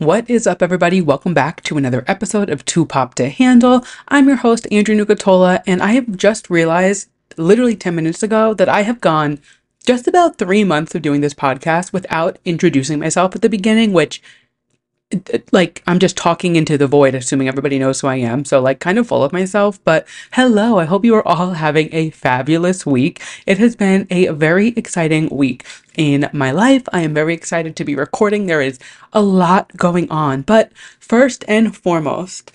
What is up, everybody? Welcome back to another episode of Too Pop to Handle. I'm your host, Andrew Nucatola, and I have just realized literally 10 minutes ago that I have gone just about three months of doing this podcast without introducing myself at the beginning, which like I'm just talking into the void, assuming everybody knows who I am. So like kind of full of myself. But hello, I hope you are all having a fabulous week. It has been a very exciting week in my life. I am very excited to be recording. There is a lot going on. But first and foremost,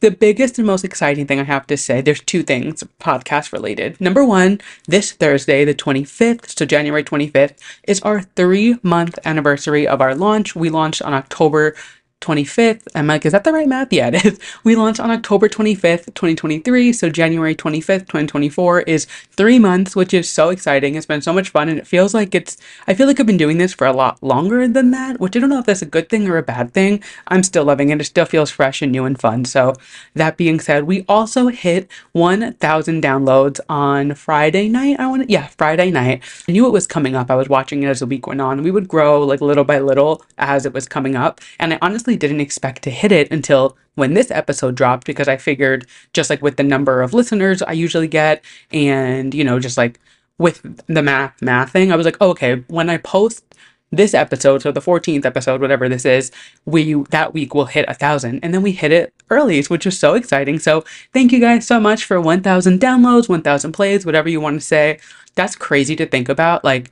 the biggest and most exciting thing I have to say, there's two things podcast related. Number one, this Thursday, the 25th, so January 25th, is our three month anniversary of our launch. We launched on October 25th. I'm like, is that the right math? Yeah, it is. We launched on October 25th, 2023. So January 25th, 2024 is three months, which is so exciting. It's been so much fun. And it feels like it's, I feel like I've been doing this for a lot longer than that, which I don't know if that's a good thing or a bad thing. I'm still loving it. It still feels fresh and new and fun. So that being said, we also hit 1,000 downloads on Friday night. I want to, yeah, Friday night. I knew it was coming up. I was watching it as the week went on. We would grow like little by little as it was coming up. And I honestly honestly didn't expect to hit it until when this episode dropped because I figured just like with the number of listeners I usually get and you know just like with the math math thing I was like oh, okay when I post this episode so the 14th episode whatever this is we that week will hit a thousand. And then we hit it early which was so exciting. So thank you guys so much for 1000 downloads 1000 plays whatever you want to say. That's crazy to think about like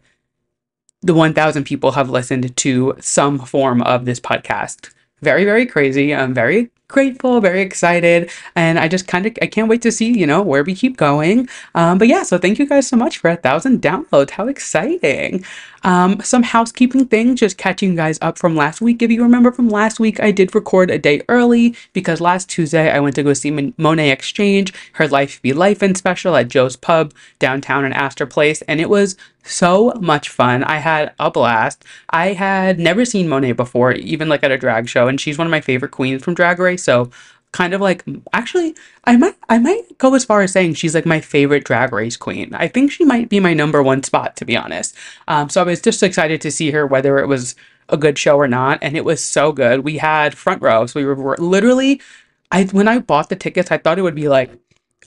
the 1000 people have listened to some form of this podcast very, very crazy. I'm very grateful, very excited, and I just kind of I can't wait to see you know where we keep going. Um, but yeah, so thank you guys so much for a thousand downloads. How exciting! Um, some housekeeping things, just catching you guys up from last week. If you remember from last week, I did record a day early because last Tuesday I went to go see Monet X Change, her Life Be Lifein' special at Joe's Pub downtown in Astor Place, and it was so much fun. I had a blast. I had never seen Monet before, even like at a drag show, and she's one of my favorite queens from Drag Race. So kind of like actually I might I might go as far as saying she's like my favorite drag race queen. I think she might be my number one spot to be honest. Um, so I was just excited to see her whether it was a good show or not, and it was so good. We had front row, so we were literally I when I bought the tickets, I thought it would be like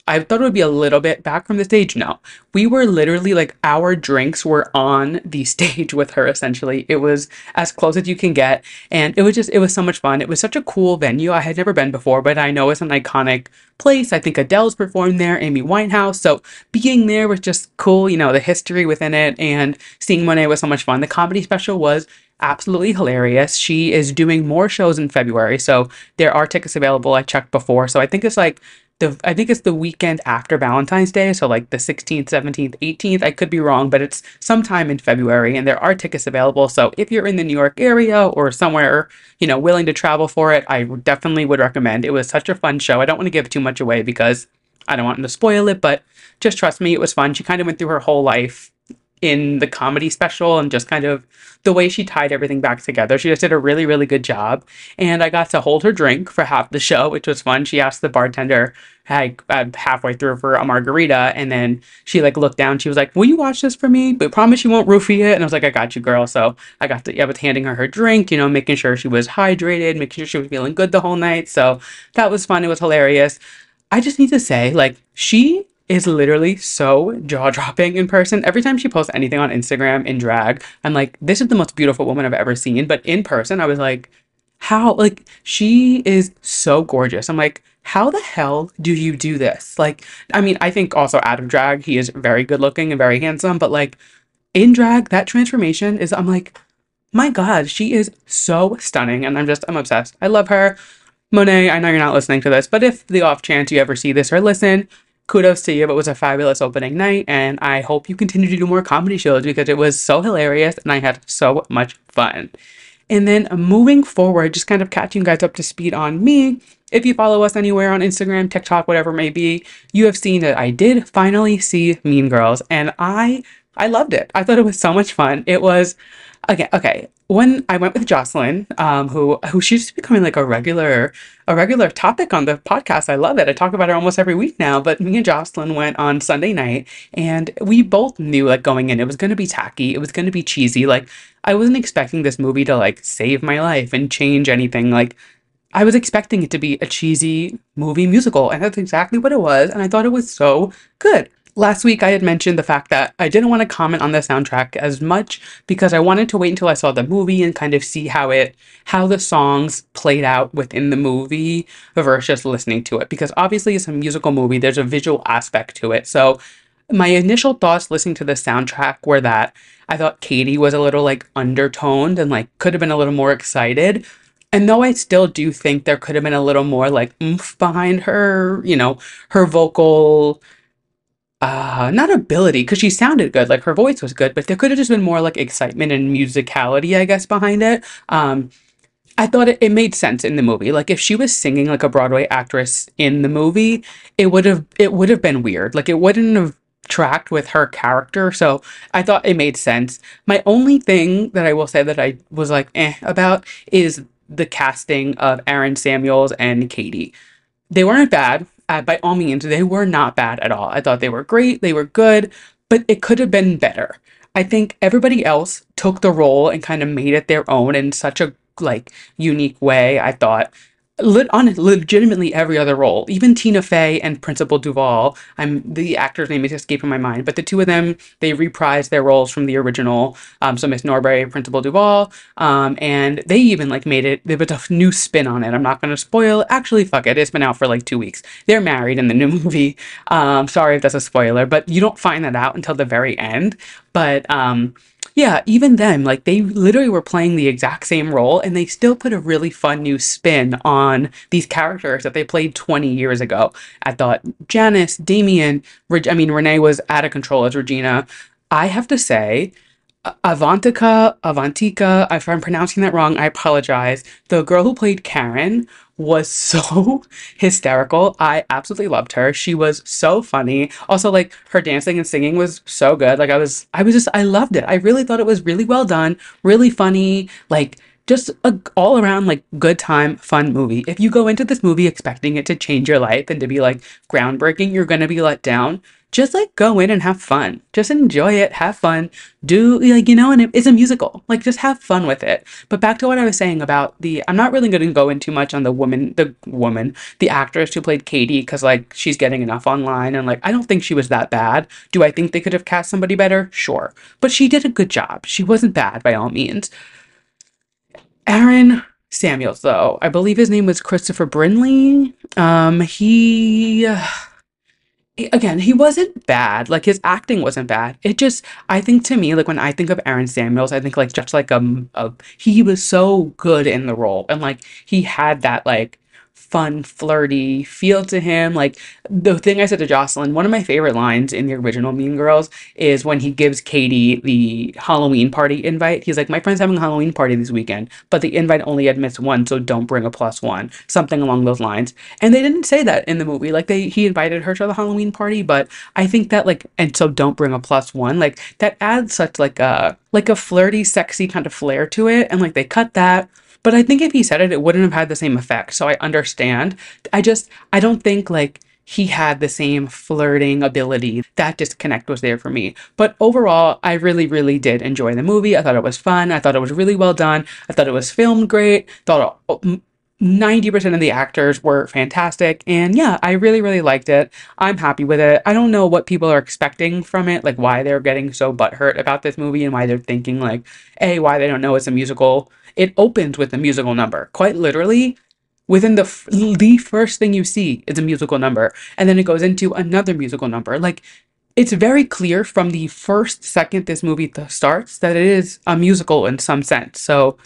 I thought it would be a little bit back from the stage. No, we were literally like our drinks were on the stage with her essentially. It was as close as you can get. And it was just, it was so much fun. It was such a cool venue. I had never been before, but I know it's an iconic place. I think Adele's performed there, Amy Winehouse. So being there was just cool, you know, the history within it and seeing Monet was so much fun. The comedy special was absolutely hilarious. She is doing more shows in February, so there are tickets available. I checked before, so I think it's like the I think it's the weekend after Valentine's Day, so like the 16th, 17th, 18th. I could be wrong, but it's sometime in February and there are tickets available. So if you're in the New York area or somewhere, you know, willing to travel for it, I definitely would recommend. It was such a fun show. I don't want to give too much away because I don't want to spoil it, but just trust me, it was fun. She kind of went through her whole life in the comedy special and just kind of the way she tied everything back together. She just did a really, really good job. And I got to hold her drink for half the show, which was fun. She asked the bartender like uh, halfway through for a margarita, and then she like looked down. She was like, "Will you watch this for me? But promise you won't roofie it." And I was like, "I got you, girl." So I got to, I was handing her her drink, you know, making sure she was hydrated, making sure she was feeling good the whole night. So that was fun. It was hilarious. I just need to say, like, she is literally so jaw dropping in person. Every time she posts anything on Instagram in drag, I'm like, this is the most beautiful woman I've ever seen. But in person, I was like, how? Like, she is so gorgeous. I'm like, how the hell do you do this? Like, I mean, I think also out of drag, he is very good looking and very handsome, but like in drag, that transformation is, I'm like, my God, she is so stunning. And I'm just, I'm obsessed. I love her. Monet, I know you're not listening to this, but if the off chance you ever see this or listen, kudos to you. It was a fabulous opening night, and I hope you continue to do more comedy shows because it was so hilarious and I had so much fun. And then moving forward, just kind of catching you guys up to speed on me. If you follow us anywhere on Instagram, TikTok, whatever it may be, you have seen that I did finally see Mean Girls, and I I loved it. I thought it was so much fun. It was okay. Okay, when I went with Jocelyn, um, who who she's becoming like a regular a regular topic on the podcast. I love it. I talk about her almost every week now. But me and Jocelyn went on Sunday night, and we both knew like going in, it was going to be tacky. It was going to be cheesy. Like I wasn't expecting this movie to like save my life and change anything. Like I was expecting it to be a cheesy movie musical, and that's exactly what it was. And I thought it was so good. Last week, I had mentioned the fact that I didn't want to comment on the soundtrack as much because I wanted to wait until I saw the movie and kind of see how it, how the songs played out within the movie versus just listening to it. Because obviously, it's a musical movie, there's a visual aspect to it. So, my initial thoughts listening to the soundtrack were that I thought Cady was a little like undertoned and like could have been a little more excited. And though I still do think there could have been a little more like oomph behind her, you know, her vocal uh not ability because she sounded good like her voice was good but there could have just been more like excitement and musicality i guess behind it. Um i thought it, it made sense in the movie. Like if she was singing like a broadway actress in the movie it would have it would have been weird. Like it wouldn't have tracked with her character. So i thought it made sense. My only thing that i will say that i was like eh about is the casting of aaron samuels and Cady. They weren't bad uh, by all means, they were not bad at all. I thought they were great, they were good, but it could have been better. I think everybody else took the role and kind of made it their own in such a like unique way. I thought lit on legitimately every other role. Even Tina Fey and Principal Duvall. I'm the actor's name is escaping my mind, but the two of them they reprised their roles from the original. Um, so Miss Norbury, Principal Duvall, um, and they even like made it. They put a new spin on it. I'm not going to spoil. Actually, fuck it. It's been out for like two weeks. They're married in the new movie. Um, sorry if that's a spoiler, but you don't find that out until the very end. But um, yeah, even then, like they literally were playing the exact same role and they still put a really fun new spin on these characters that they played 20 years ago. I thought Janice, Damian, I mean, Reneé was out of control as Regina. I have to say, Avantika, Avantika, if I'm pronouncing that wrong, I apologize. The girl who played Karen was so hysterical. I absolutely loved her. She was so funny. Also, like her dancing and singing was so good. Like I was, I was just, I loved it. I really thought it was really well done, really funny. Like just a all around like good time, fun movie. If you go into this movie expecting it to change your life and to be like groundbreaking, you're gonna be let down just like go in and have fun. Just enjoy it, have fun, do like you know, and it's a musical. Like just have fun with it. But back to what I was saying about the I'm not really going to go in too much on the woman, the woman, the actress who played Cady cuz like she's getting enough online and like I don't think she was that bad. Do I think they could have cast somebody better? Sure. But she did a good job. She wasn't bad by all means. Aaron Samuels though, I believe his name was Christopher Briney. Um he again, he wasn't bad. Like his acting wasn't bad. It just, I think to me, like when I think of Aaron Samuels, I think like just like um, a, he was so good in the role, and like he had that like fun, flirty feel to him. Like the thing I said to Jocelyn, one of my favorite lines in the original Mean Girls is when he gives Cady the Halloween party invite. He's like, My friend's having a Halloween party this weekend, but the invite only admits one, so don't bring a plus one. Something along those lines. And they didn't say that in the movie. Like they he invited her to the Halloween party, but I think that like and so don't bring a plus one. Like that adds such like a like a flirty, sexy kind of flair to it. And like they cut that but I think if he said it, it wouldn't have had the same effect. So I understand. I just, I don't think like he had the same flirting ability. That disconnect was there for me. But overall, I really, really did enjoy the movie. I thought it was fun. I thought it was really well done. I thought it was filmed great. Thought 90% of the actors were fantastic. And yeah, I really, really liked it. I'm happy with it. I don't know what people are expecting from it, like why they're getting so butthurt about this movie and why they're thinking, like, A, why they don't know it's a musical it opens with a musical number. Quite literally, within the f- the first thing you see is a musical number, and then it goes into another musical number. Like it's very clear from the first second this movie th- starts that it is a musical in some sense. So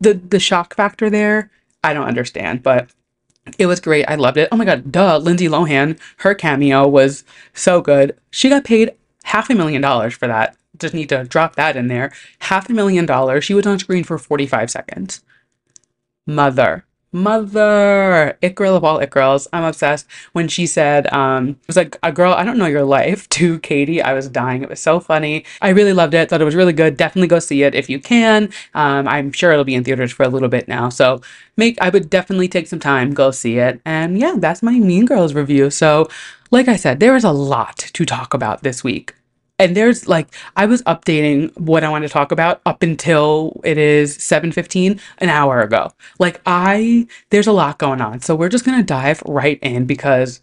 the the shock factor there, I don't understand, but it was great. I loved it. Oh my god, duh, Lindsay Lohan, her cameo was so good. She got paid half a million dollars for that just need to drop that in there. Half a million dollars. She was on screen for 45 seconds. Mother, mother, it girl of all it girls. I'm obsessed. When she said, um, it was like a girl, I don't know your life to Cady. I was dying. It was so funny. I really loved it. Thought it was really good. Definitely go see it if you can. Um, I'm sure it'll be in theaters for a little bit now. So make, I would definitely take some time, go see it. And yeah, that's my Mean Girls review. So like I said, there is a lot to talk about this week and there's like I was updating what I want to talk about up until it is 7:15 an hour ago. Like I there's a lot going on. So we're just going to dive right in because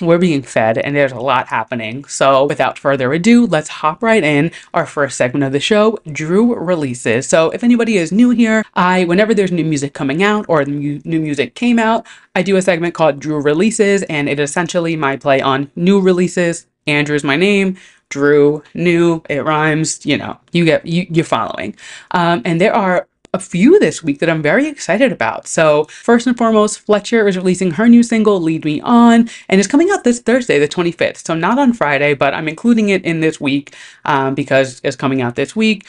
we're being fed and there's a lot happening. So without further ado, let's hop right in. Our first segment of the show, Drew releases. So if anybody is new here, I whenever there's new music coming out or new, music came out, I do a segment called Drew releases and it essentially my play on new releases. Andrew's my name. Drew, new, it rhymes, you know, you get, you, you're following. Um, and there are a few this week that I'm very excited about. So, first and foremost, Fletcher is releasing her new single, Lead Me On, and it's coming out this Thursday, the 25th. So, not on Friday, but I'm including it in this week um, because it's coming out this week.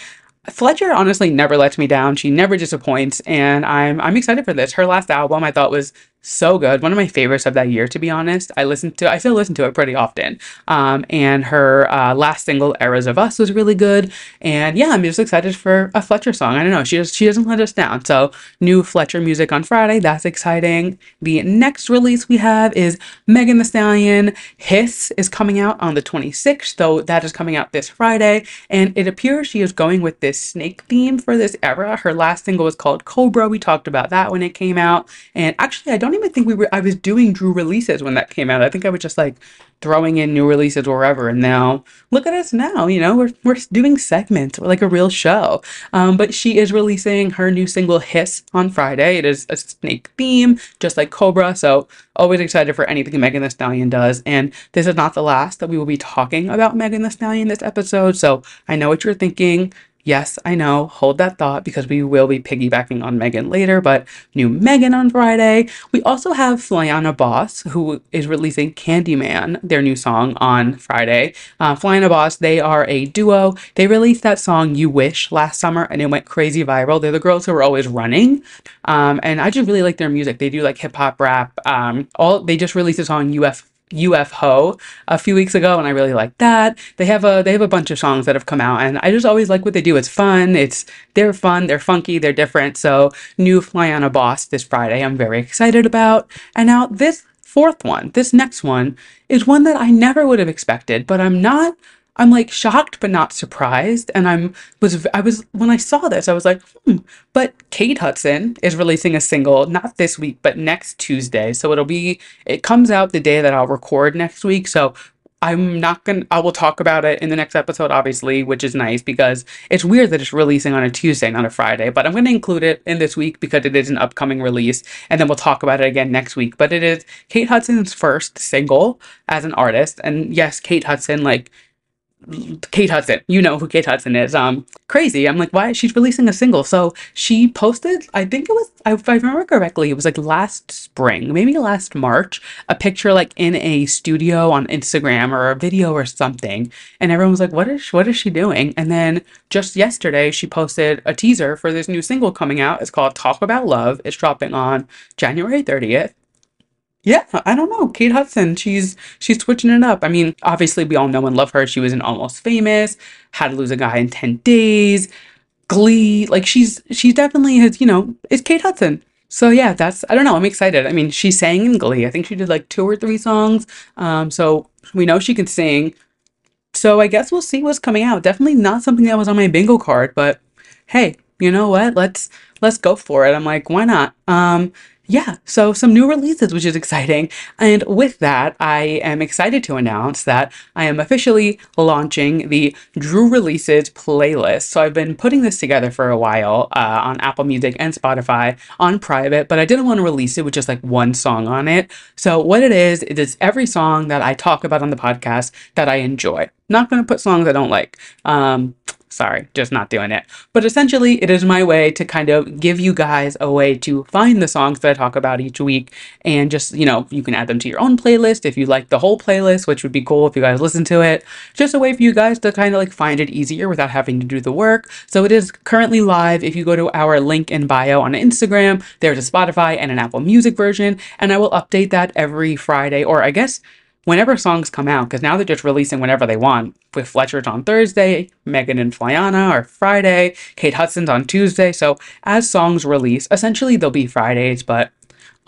Fletcher honestly never lets me down. She never disappoints, and I'm I'm excited for this. Her last album I thought was so good. One of my favorites of that year, to be honest. I listened to, I still listen to it pretty often. Um, and her uh, last single, "Eras of Us," was really good. And yeah, I'm just excited for a Fletcher song. I don't know, she just she doesn't let us down. So new Fletcher music on Friday. That's exciting. The next release we have is Megan Thee Stallion. Hiss is coming out on the 26th, though that is coming out this Friday. And it appears she is going with this snake theme for this era. Her last single was called Cobra. We talked about that when it came out. And actually, I don't don't even think we were. I was doing Drew releases when that came out. I think I was just like throwing in new releases wherever. And now look at us now. You know, we're we're doing segments. We're like a real show. Um, but she is releasing her new single "Hiss" on Friday. It is a snake theme, just like Cobra. So always excited for anything Megan Thee Stallion does. And this is not the last that we will be talking about Megan Thee Stallion this episode. So I know what you're thinking. Yes, I know. Hold that thought because we will be piggybacking on Megan later, but new Megan on Friday. We also have Flyana Boss, who is releasing Candyman, their new song, on Friday. Uh, Flyana Boss, they are a duo. They released that song You Wish last summer and it went crazy viral. They're the girls who are always running. Um, and I just really like their music. They do like hip hop rap. Um, all They just released a song UF UFO a few weeks ago, and I really like that. They have a they have a bunch of songs that have come out, and I just always like what they do. It's fun. It's they're fun. They're funky. They're different. So new Flyana Boss this Friday. I'm very excited about. And now this fourth one, this next one, is one that I never would have expected, but I'm not I'm like shocked but not surprised. And I'm was I was when I saw this, I was like, hmm. But Kate Hudson is releasing a single not this week, but next Tuesday. So it'll be it comes out the day that I'll record next week. So I'm not gonna I will talk about it in the next episode, obviously, which is nice because it's weird that it's releasing on a Tuesday, not a Friday. But I'm gonna include it in this week because it is an upcoming release, and then we'll talk about it again next week. But it is Kate Hudson's first single as an artist. And yes, Kate Hudson, like Kate Hudson. You know who Kate Hudson is. Um, crazy. I'm like, why? She's releasing a single. So she posted, I think it was, if I remember correctly, it was like last spring, maybe last March, a picture like in a studio on Instagram or a video or something. And everyone was like, what is, what is she doing? And then just yesterday, she posted a teaser for this new single coming out. It's called Talk About Love. It's dropping on January 30th yeah, I don't know. Kate Hudson, she's she's switching it up. I mean, obviously we all know and love her. She was in Almost Famous, How to Lose a Guy in 10 Days, Glee. Like she's she definitely has, you know, is Kate Hudson. So yeah, that's I don't know, I'm excited. I mean, she sang in Glee. I think she did like two or three songs. Um so we know she can sing. So I guess we'll see what's coming out. Definitely not something that was on my bingo card, but hey, you know what? Let's let's go for it. I'm like, why not? Um yeah, so some new releases, which is exciting. And with that, I am excited to announce that I am officially launching the Drew Releases playlist. So I've been putting this together for a while uh, on Apple Music and Spotify on private, but I didn't want to release it with just like one song on it. So what it is, it is every song that I talk about on the podcast that I enjoy. Not going to put songs I don't like. Um, Sorry, just not doing it. But essentially, it is my way to kind of give you guys a way to find the songs that I talk about each week. And just, you know, you can add them to your own playlist if you like the whole playlist, which would be cool if you guys listen to it. Just a way for you guys to kind of like find it easier without having to do the work. So it is currently live. If you go to our link in bio on Instagram, there's a Spotify and an Apple Music version. And I will update that every Friday, or I guess whenever songs come out, because now they're just releasing whenever they want. With Fletcher's on Thursday, Megan and Flyana are Friday, Kate Hudson's on Tuesday. So as songs release, essentially they'll be Fridays, but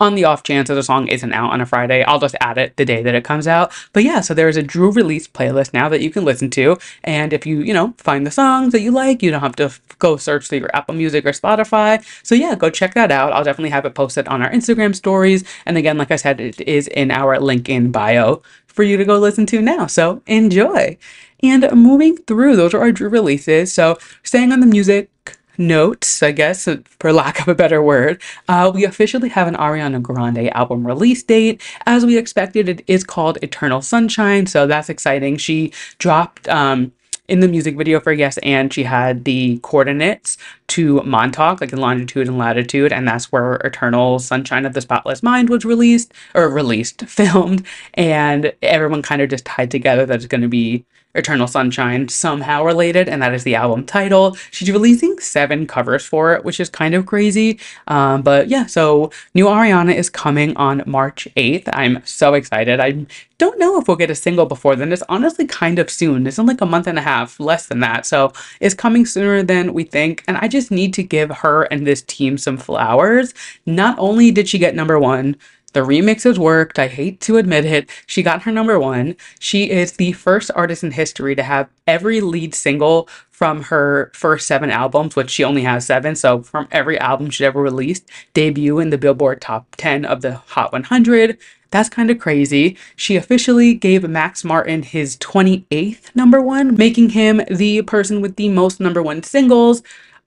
on the off chance that a song isn't out on a Friday, I'll just add it the day that it comes out. But yeah, so there's a Drew release playlist now that you can listen to. And if you, you know, find the songs that you like, you don't have to f- go search through your Apple Music or Spotify. So yeah, go check that out. I'll definitely have it posted on our Instagram stories. And again, like I said, it is in our link in bio for you to go listen to now. So enjoy. And moving through, those are our Drew releases. So staying on the music notes, I guess, for lack of a better word, uh, we officially have an Ariana Grande album release date. As we expected, it is called Eternal Sunshine, so that's exciting. She dropped um, in the music video for Yes and she had the coordinates to Montauk, like in longitude and latitude, and that's where Eternal Sunshine of the Spotless Mind was released, or released, filmed, and everyone kind of just tied together that it's going to be Eternal Sunshine somehow related, and that is the album title. She's releasing seven covers for it, which is kind of crazy. Um, but yeah, so new Ariana is coming on March 8th. I'm so excited. I don't know if we'll get a single before then. It's honestly kind of soon. It's in like a month and a half, less than that. So it's coming sooner than we think. And I just need to give her and this team some flowers. Not only did she get number one, the remixes worked. I hate to admit it. She got her number one. She is the first artist in history to have every lead single from her first seven albums, which she only has seven. So from every album she's ever released, debut in the Billboard top 10 of the Hot 100. That's kind of crazy. She officially gave Max Martin his 28th number one, making him the person with the most number one singles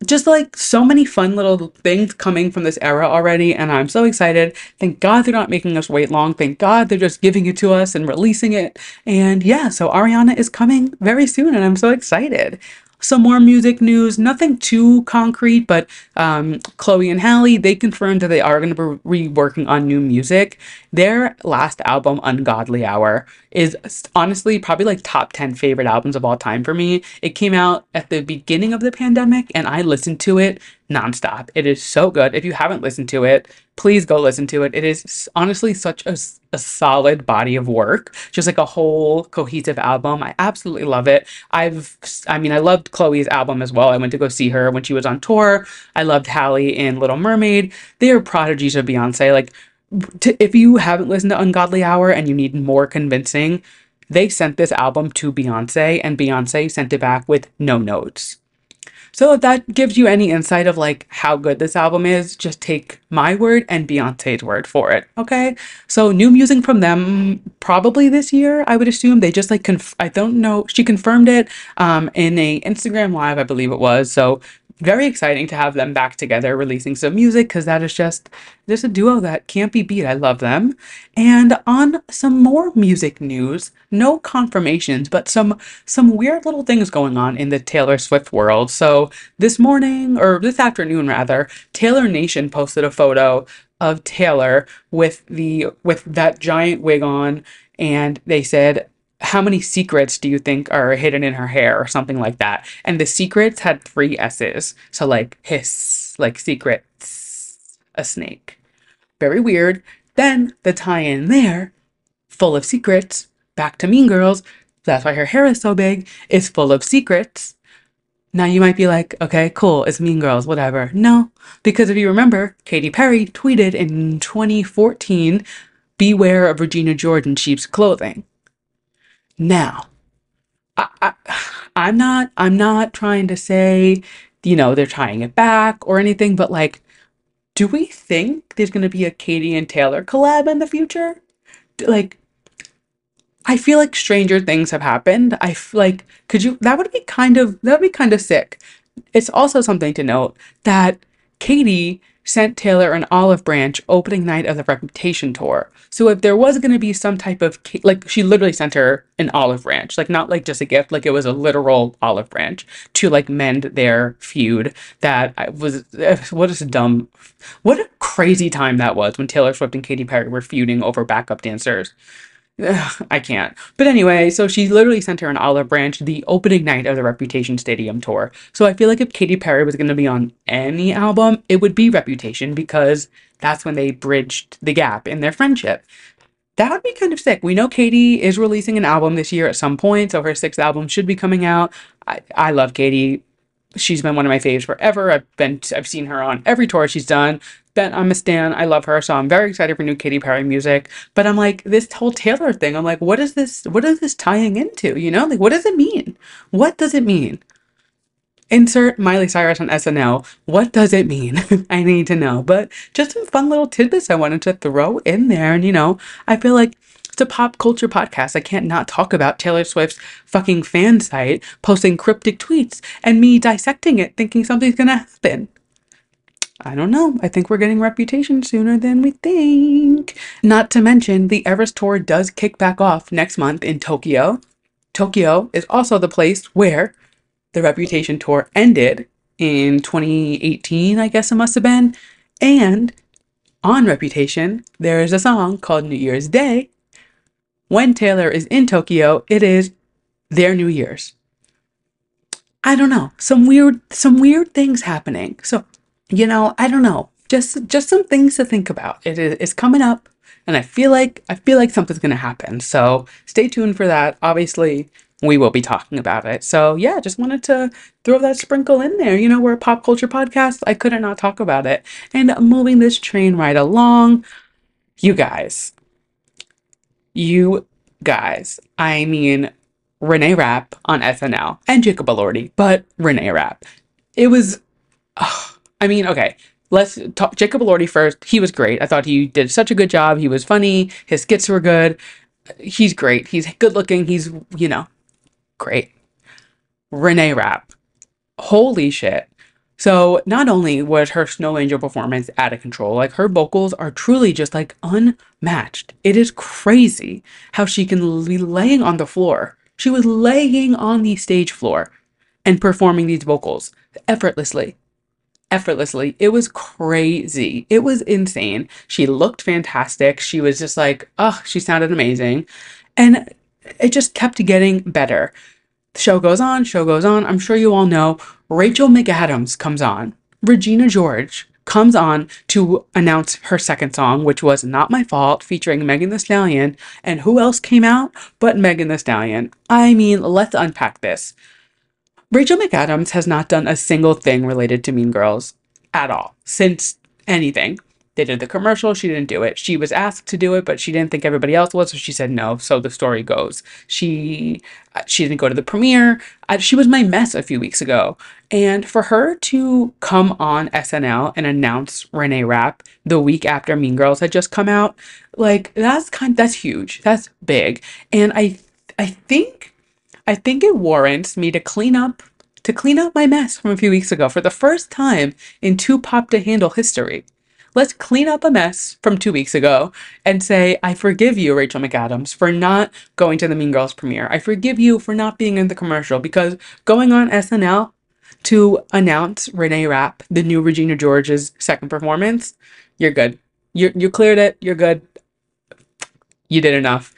just like so many fun little things coming from this era already, and I'm so excited. Thank God they're not making us wait long. Thank God they're just giving it to us and releasing it. And yeah, so Ariana is coming very soon, and I'm so excited some more music news, nothing too concrete, but um, Chloe and Halle, they confirmed that they are going to be working on new music. Their last album, Ungodly Hour, is honestly probably like top 10 favorite albums of all time for me. It came out at the beginning of the pandemic and I listened to it nonstop. It is so good. If you haven't listened to it, please go listen to it. It is honestly such a, a solid body of work, just like a whole cohesive album. I absolutely love it. I've, I mean, I loved Chloe's album as well. I went to go see her when she was on tour. I loved Halle in Little Mermaid. They are prodigies of Beyonce. Like, to, if you haven't listened to Ungodly Hour and you need more convincing, they sent this album to Beyonce and Beyonce sent it back with no notes. So if that gives you any insight of like how good this album is, just take my word and Beyonce's word for it. Okay. So new music from them probably this year, I would assume. They just like conf- I don't know. She confirmed it um in a Instagram live, I believe it was. So very exciting to have them back together releasing some music because that is just just a duo that can't be beat. I love them. And on some more music news, no confirmations, but some some weird little things going on in the Taylor Swift world. So this morning or this afternoon rather, Taylor Nation posted a photo of Taylor with the with that giant wig on and they said how many secrets do you think are hidden in her hair or something like that? And the secrets had three s's. So like hiss like secrets a snake. Very weird. Then the tie-in there full of secrets back to mean girls. That's why her hair is so big. Is full of secrets. Now you might be like okay cool it's mean girls whatever. No because if you remember katy perry tweeted in 2014 beware of regina george in sheep's clothing now, I, I'm not I'm not trying to say, you know, they're tying it back or anything, but like, do we think there's going to be a Katy and Taylor collab in the future? Like, I feel like stranger things have happened. I feel like could you that would be kind of that would be kind of sick. It's also something to note that Katy sent Taylor an olive branch opening night of the Reputation tour. So if there was going to be some type of like she literally sent her an olive branch, like not like just a gift, like it was a literal olive branch to like mend their feud. That was what a dumb, what a crazy time that was when Taylor Swift and Katy Perry were feuding over backup dancers. I can't. But anyway, so she literally sent her an olive branch the opening night of the Reputation Stadium tour. So I feel like if Katy Perry was going to be on any album, it would be Reputation because that's when they bridged the gap in their friendship. That would be kind of sick. We know Katy is releasing an album this year at some point, so her sixth album should be coming out. I, I love Katy she's been one of my faves forever. I've been I've seen her on every tour she's done. Ben, I'm a stan. I love her, so I'm very excited for new Katy Perry music. But I'm like this whole Taylor thing. I'm like, what is this? What is this tying into? You know, like what does it mean? What does it mean? Insert Miley Cyrus on SNL. What does it mean? I need to know. But just some fun little tidbits I wanted to throw in there. And you know, I feel like it's a pop culture podcast. I can't not talk about Taylor Swift's fucking fan site posting cryptic tweets and me dissecting it thinking something's gonna happen. I don't know. I think we're getting reputation sooner than we think. Not to mention, the Eras Tour does kick back off next month in Tokyo. Tokyo is also the place where the Reputation Tour ended in 2018, I guess it must have been. And on Reputation, there is a song called New Year's Day when Taylor is in Tokyo, it is their New Year's. I don't know. Some weird some weird things happening. So, you know, I don't know. Just just some things to think about. It is coming up and I feel like I feel like something's going to happen. So, stay tuned for that. Obviously, we will be talking about it. So, yeah, just wanted to throw that sprinkle in there. You know, we're a pop culture podcast. I couldn't not talk about it. And moving this train right along, you guys, you guys, I mean, Reneé Rapp on SNL and Jacob Elordi, but Reneé Rapp. It was, oh, I mean, okay, let's talk Jacob Elordi first. He was great. I thought he did such a good job. He was funny. His skits were good. He's great. He's good looking. He's, you know, great. Reneé Rapp. Holy shit. So not only was her Snow Angel performance out of control, like her vocals are truly just like unmatched. It is crazy how she can be laying on the floor. She was laying on the stage floor and performing these vocals effortlessly. Effortlessly. It was crazy. It was insane. She looked fantastic. She was just like, oh, she sounded amazing. And it just kept getting better. The show goes on, show goes on. I'm sure you all know Rachel McAdams comes on. Regina George comes on to announce her second song, which was Not My Fault, featuring Megan Thee Stallion. And who else came out but Megan Thee Stallion? I mean, let's unpack this. Rachel McAdams has not done a single thing related to Mean Girls at all since anything. They did the commercial. She didn't do it. She was asked to do it, but she didn't think everybody else was, so she said no. So the story goes. She uh, she didn't go to the premiere. She was my mess a few weeks ago, and for her to come on SNL and announce Reneé Rapp the week after Mean Girls had just come out, like that's kind that's huge. That's big, and I I think I think it warrants me to clean up to clean up my mess from a few weeks ago for the first time in Too Pop to Handle history let's clean up a mess from two weeks ago and say, I forgive you, Rachel McAdams, for not going to the Mean Girls premiere. I forgive you for not being in the commercial because going on SNL to announce Reneé Rapp, the new Regina George's second performance, you're good. You you cleared it. You're good. You did enough.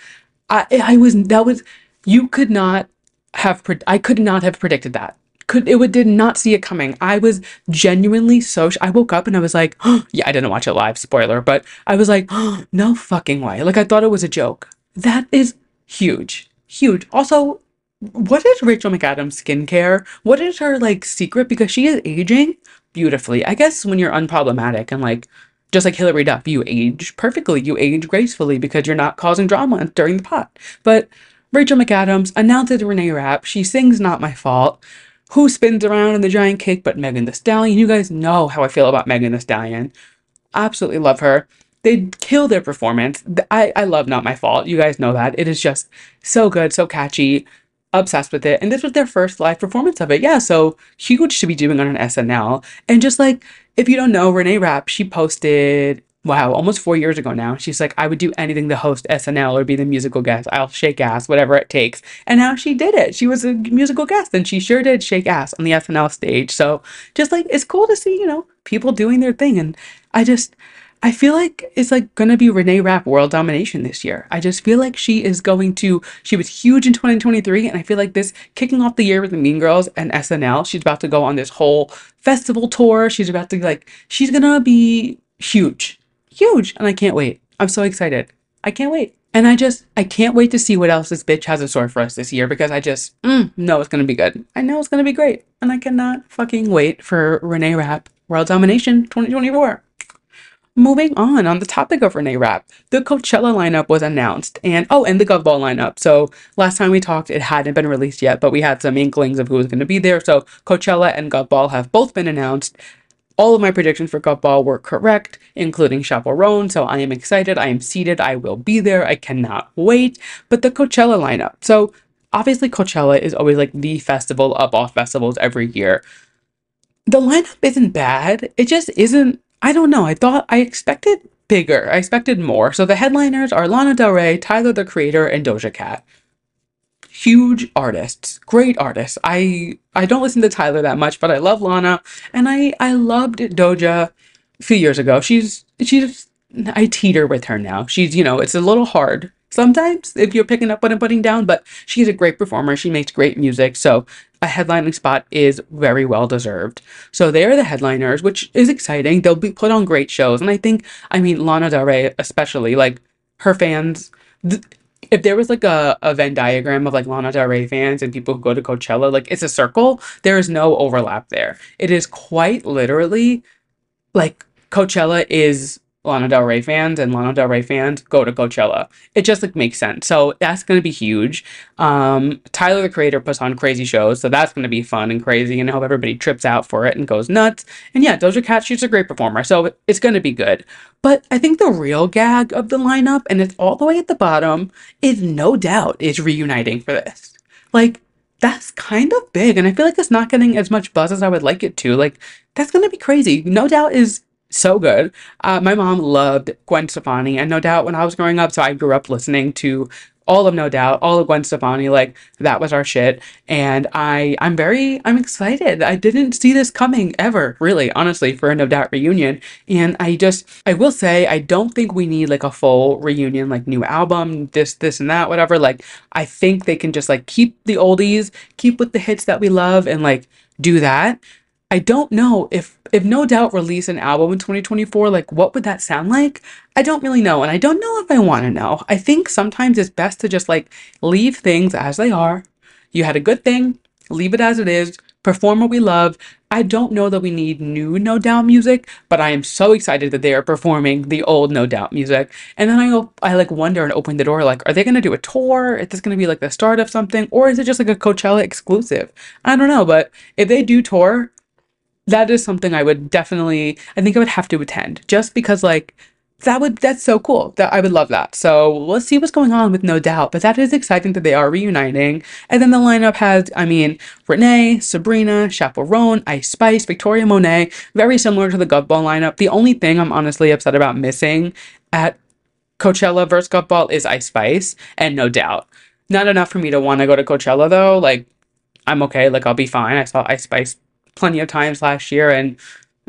I I was that was you could not have I could not have predicted that could it would did not see it coming. I was genuinely so sh- I woke up and I was like, oh, yeah, I didn't watch it live, spoiler, but I was like, oh, no fucking way. Like I thought it was a joke. That is huge. Huge. Also, what is Rachel McAdams' skincare? What is her like secret? Because she is aging beautifully. I guess when you're unproblematic and like just like Hilary Duff, you age perfectly. You age gracefully because you're not causing drama during the pot. But Rachel McAdams announces Reneé Rapp. She sings Not My Fault who spins around in the giant cake but Megan Thee Stallion. You guys know how I feel about Megan Thee Stallion. Absolutely love her. They kill their performance. I, I love Not My Fault. You guys know that. It is just so good, so catchy. obsessed with it. And this was their first live performance of it. Yeah, so huge to be doing on an SNL. And just like, if you don't know, Reneé Rapp, she posted, wow, almost four years ago now. She's like, I would do anything to host SNL or be the musical guest. I'll shake ass, whatever it takes. And now she did it. She was a musical guest and she sure did shake ass on the SNL stage. So just like, it's cool to see, you know, people doing their thing. And I just, I feel like it's like gonna be Reneé Rapp world domination this year. I just feel like she is going to. She was huge in 2023, and I feel like this kicking off the year with the Mean Girls and SNL. She's about to go on this whole festival tour. She's about to like. She's gonna be huge, huge, and I can't wait. I'm so excited. I can't wait. And I just, I can't wait to see what else this bitch has in store for us this year because I just mm, know it's going to be good. I know it's going to be great. And I cannot fucking wait for Reneé Rapp World Domination 2024. Moving on, on the topic of Reneé Rapp, the Coachella lineup was announced, and oh, and the Gov Ball lineup. So last time we talked, it hadn't been released yet, but we had some inklings of who was going to be there. So Coachella and Gov Ball have both been announced. All of my predictions for Gov Ball were correct, including Chappell Roan. So I am excited. I am seated. I will be there. I cannot wait. But the Coachella lineup. So obviously, Coachella is always like the festival of all festivals every year. The lineup isn't bad. It just isn't I don't know. I thought I expected bigger. I expected more. So the headliners are Lana Del Rey, Tyler the Creator, and Doja Cat. Huge artists, great artists. I I don't listen to Tyler that much, but I love Lana, and I I loved Doja a few years ago. She's she's I teeter with her now. She's you know it's a little hard sometimes if you're picking up what I'm putting down, but she's a great performer. She makes great music. So a headlining spot is very well deserved. So they are the headliners, which is exciting. They'll be put on great shows. And I think, I mean, Lana Del Rey, especially, like her fans, th- if there was like a, a Venn diagram of like Lana Del Rey fans and people who go to Coachella, like it's a circle, there is no overlap there. It is quite literally like Coachella is Lana Del Rey fans and Lana Del Rey fans go to Coachella. It just like makes sense. So that's gonna be huge. Um, Tyler the Creator puts on crazy shows, so that's gonna be fun and crazy, and I hope everybody trips out for it and goes nuts. And yeah, Doja Cat, she's a great performer, so it's gonna be good. But I think the real gag of the lineup, and it's all the way at the bottom, is no doubt is reuniting for this. Like that's kind of big, and I feel like it's not getting as much buzz as I would like it to. Like that's gonna be crazy. No doubt is so good. Uh, my mom loved Gwen Stefani, and no doubt when I was growing up, so I grew up listening to all of No Doubt, all of Gwen Stefani, like that was our shit. And I, I'm very, I'm excited. I didn't see this coming ever, really, honestly, for a No Doubt reunion. And I just, I will say, I don't think we need like a full reunion, like new album, this, this, and that, whatever. Like, I think they can just like keep the oldies, keep with the hits that we love, and like do that. I don't know if if No Doubt release an album in 2024, like what would that sound like? I don't really know, and I don't know if I want to know. I think sometimes it's best to just like leave things as they are. You had a good thing, leave it as it is. Perform what we love. I don't know that we need new No Doubt music, but I am so excited that they are performing the old No Doubt music. And then I I like wonder and open the door like, are they gonna do a tour? Is this gonna be like the start of something, or is it just like a Coachella exclusive? I don't know, but if they do tour, that is something I would definitely I think I would have to attend just because like that would that's so cool that I would love that. So let's see what's going on with No Doubt, but that is exciting that they are reuniting. And then the lineup has, I mean, Reneé, Sabrina, Chappell Roan, Ice Spice, Victoria Monet, very similar to the Gov Ball lineup. The only thing I'm honestly upset about missing at Coachella versus Gov Ball is Ice Spice and No Doubt. Not enough for me to want to go to Coachella though. Like I'm okay. Like I'll be fine. I saw Ice Spice plenty of times last year and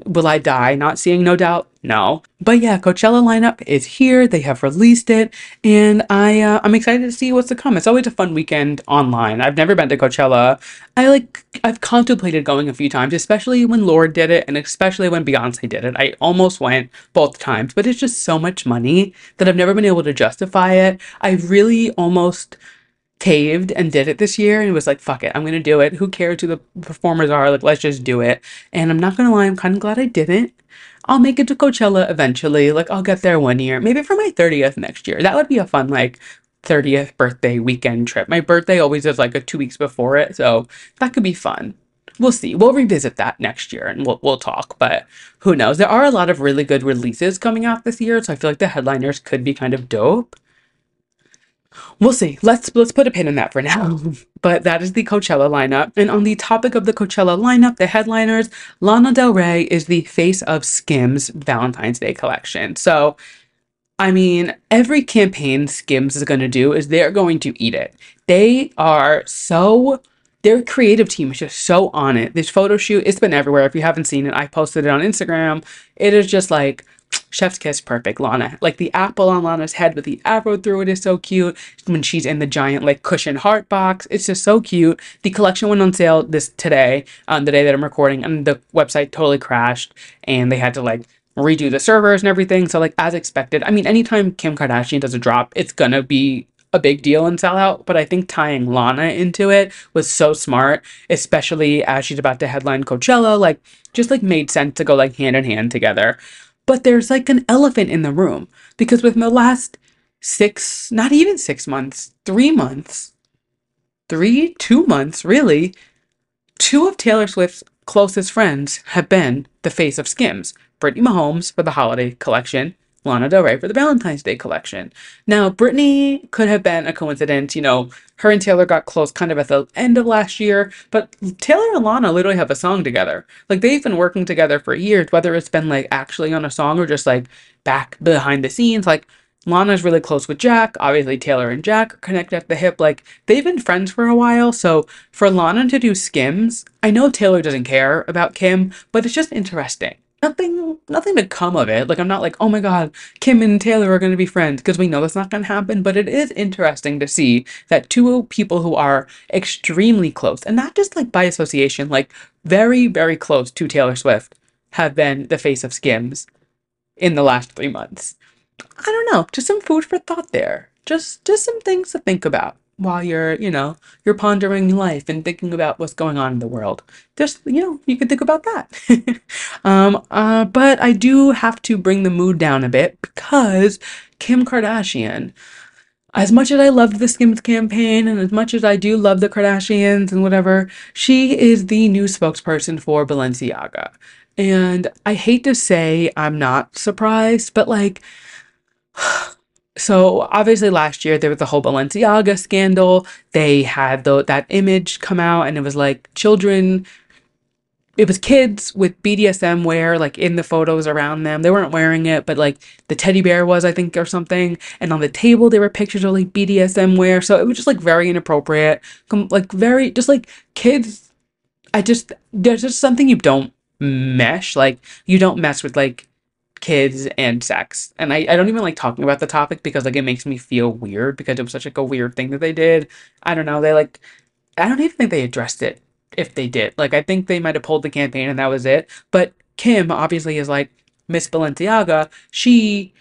will I die not seeing No Doubt? No. But yeah, Coachella lineup is here. They have released it, and I uh, I'm excited to see what's to come. It's always a fun weekend online. I've never been to Coachella. I like I've contemplated going a few times, especially when Lorde did it, and especially when Beyonce did it. I almost went both times, but it's just so much money that I've never been able to justify it. I really almost caved and did it this year and was like, fuck it, I'm gonna do it. Who cares who the performers are? Like, let's just do it. And I'm not gonna lie, I'm kind of glad I didn't. I'll make it to Coachella eventually. Like, I'll get there one year, maybe for my 30th next year. That would be a fun, like, 30th birthday weekend trip. My birthday always is like a two weeks before it, so that could be fun. We'll see. We'll revisit that next year and we'll, we'll talk, but who knows? There are a lot of really good releases coming out this year, so I feel like the headliners could be kind of dope. We'll see. Let's let's put a pin in that for now. but that is the Coachella lineup. And on the topic of the Coachella lineup, the headliners, Lana Del Rey is the face of Skims Valentine's Day collection. So I mean, every campaign Skims is going to do is they're going to eat it. They are so their creative team is just so on it. This photo shoot, it's been everywhere. If you haven't seen it, I posted it on Instagram. It is just like chef's kiss perfect Lana. Like the apple on Lana's head with the arrow through it is so cute. When she's in the giant like cushion heart box, it's just so cute. The collection went on sale this today, on the day that I'm recording, and the website totally crashed and they had to like redo the servers and everything. So like as expected. I mean, anytime Kim Kardashian does a drop, it's gonna be a big deal and sell out, but I think tying Lana into it was so smart, especially as she's about to headline Coachella, like just like made sense to go like hand in hand together. But there's like an elephant in the room because within the last six, not even six months, three months, three, two months, really, two of Taylor Swift's closest friends have been the face of Skims. Brittany Mahomes for the holiday collection Lana Del Rey for the Valentine's Day collection. Now, Brittany could have been a coincidence. You know, her and Taylor got close kind of at the end of last year, but Taylor and Lana literally have a song together. Like, they've been working together for years, whether it's been like actually on a song or just like back behind the scenes. Like, Lana's really close with Jack. Obviously, Taylor and Jack are connected at the hip. Like, they've been friends for a while. So, for Lana to do Skims, I know Taylor doesn't care about Kim, but it's just interesting nothing nothing to come of it. Like I'm not like, oh my god, Kim and Taylor are gonna be friends because we know that's not gonna happen. But it is interesting to see that two people who are extremely close, and not just like by association, like very, very close to Taylor Swift, have been the face of Skims in the last three months. I don't know, just some food for thought there. Just just some things to think about while you're, you know, you're pondering life and thinking about what's going on in the world. Just, you know, you can think about that. um, uh, but I do have to bring the mood down a bit because Kim Kardashian, as much as I loved the Skims campaign and as much as I do love the Kardashians and whatever, she is the new spokesperson for Balenciaga. And I hate to say I'm not surprised, but like, so obviously last year there was the whole Balenciaga scandal. They had the, that image come out and it was like children it was kids with BDSM wear like in the photos around them. They weren't wearing it, but like the teddy bear was, I think, or something. And on the table there were pictures of like BDSM wear. So it was just like very inappropriate. Like very just like kids I just there's just something you don't mesh. Like you don't mess with like kids and sex. And I, I don't even like talking about the topic because like it makes me feel weird because it was such like a weird thing that they did. I don't know. They like I don't even think they addressed it if they did. Like I think they might have pulled the campaign and that was it. But Kim obviously is like Miss Balenciaga. She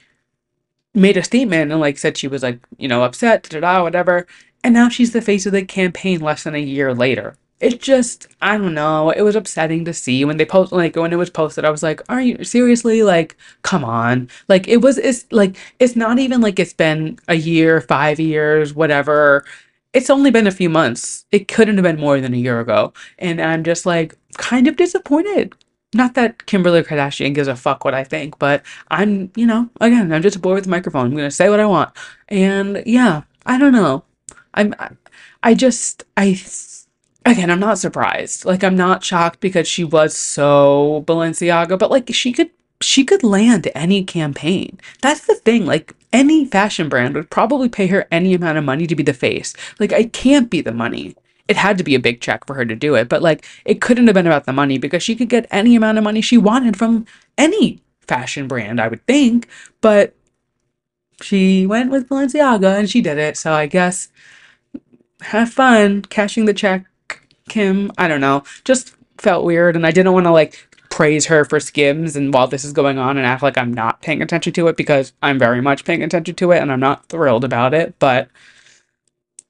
made a statement and like said she was like, you know, upset, da da whatever. And now she's the face of the campaign less than a year later it just I don't know. It was upsetting to see when they post like when it was posted. I was like, "Are you seriously like come on." Like it was it's like it's not even like it's been a year, 5 years, whatever. It's only been a few months. It couldn't have been more than a year ago. And I'm just like kind of disappointed. Not that Kimberly Kardashian gives a fuck what I think, but I'm, you know, again, I'm just a boy with a microphone. I'm going to say what I want. And yeah, I don't know. I'm I, I just I again, I'm not surprised. Like I'm not shocked because she was so Balenciaga, but like she could she could land any campaign. That's the thing. Like any fashion brand would probably pay her any amount of money to be the face. Like I can't be the money. It had to be a big check for her to do it, but like it couldn't have been about the money because she could get any amount of money she wanted from any fashion brand, I would think. But she went with Balenciaga and she did it. So I guess have fun cashing the check Kim, I don't know, just felt weird and I didn't want to like praise her for skims and while this is going on and act like I'm not paying attention to it because I'm very much paying attention to it and I'm not thrilled about it, but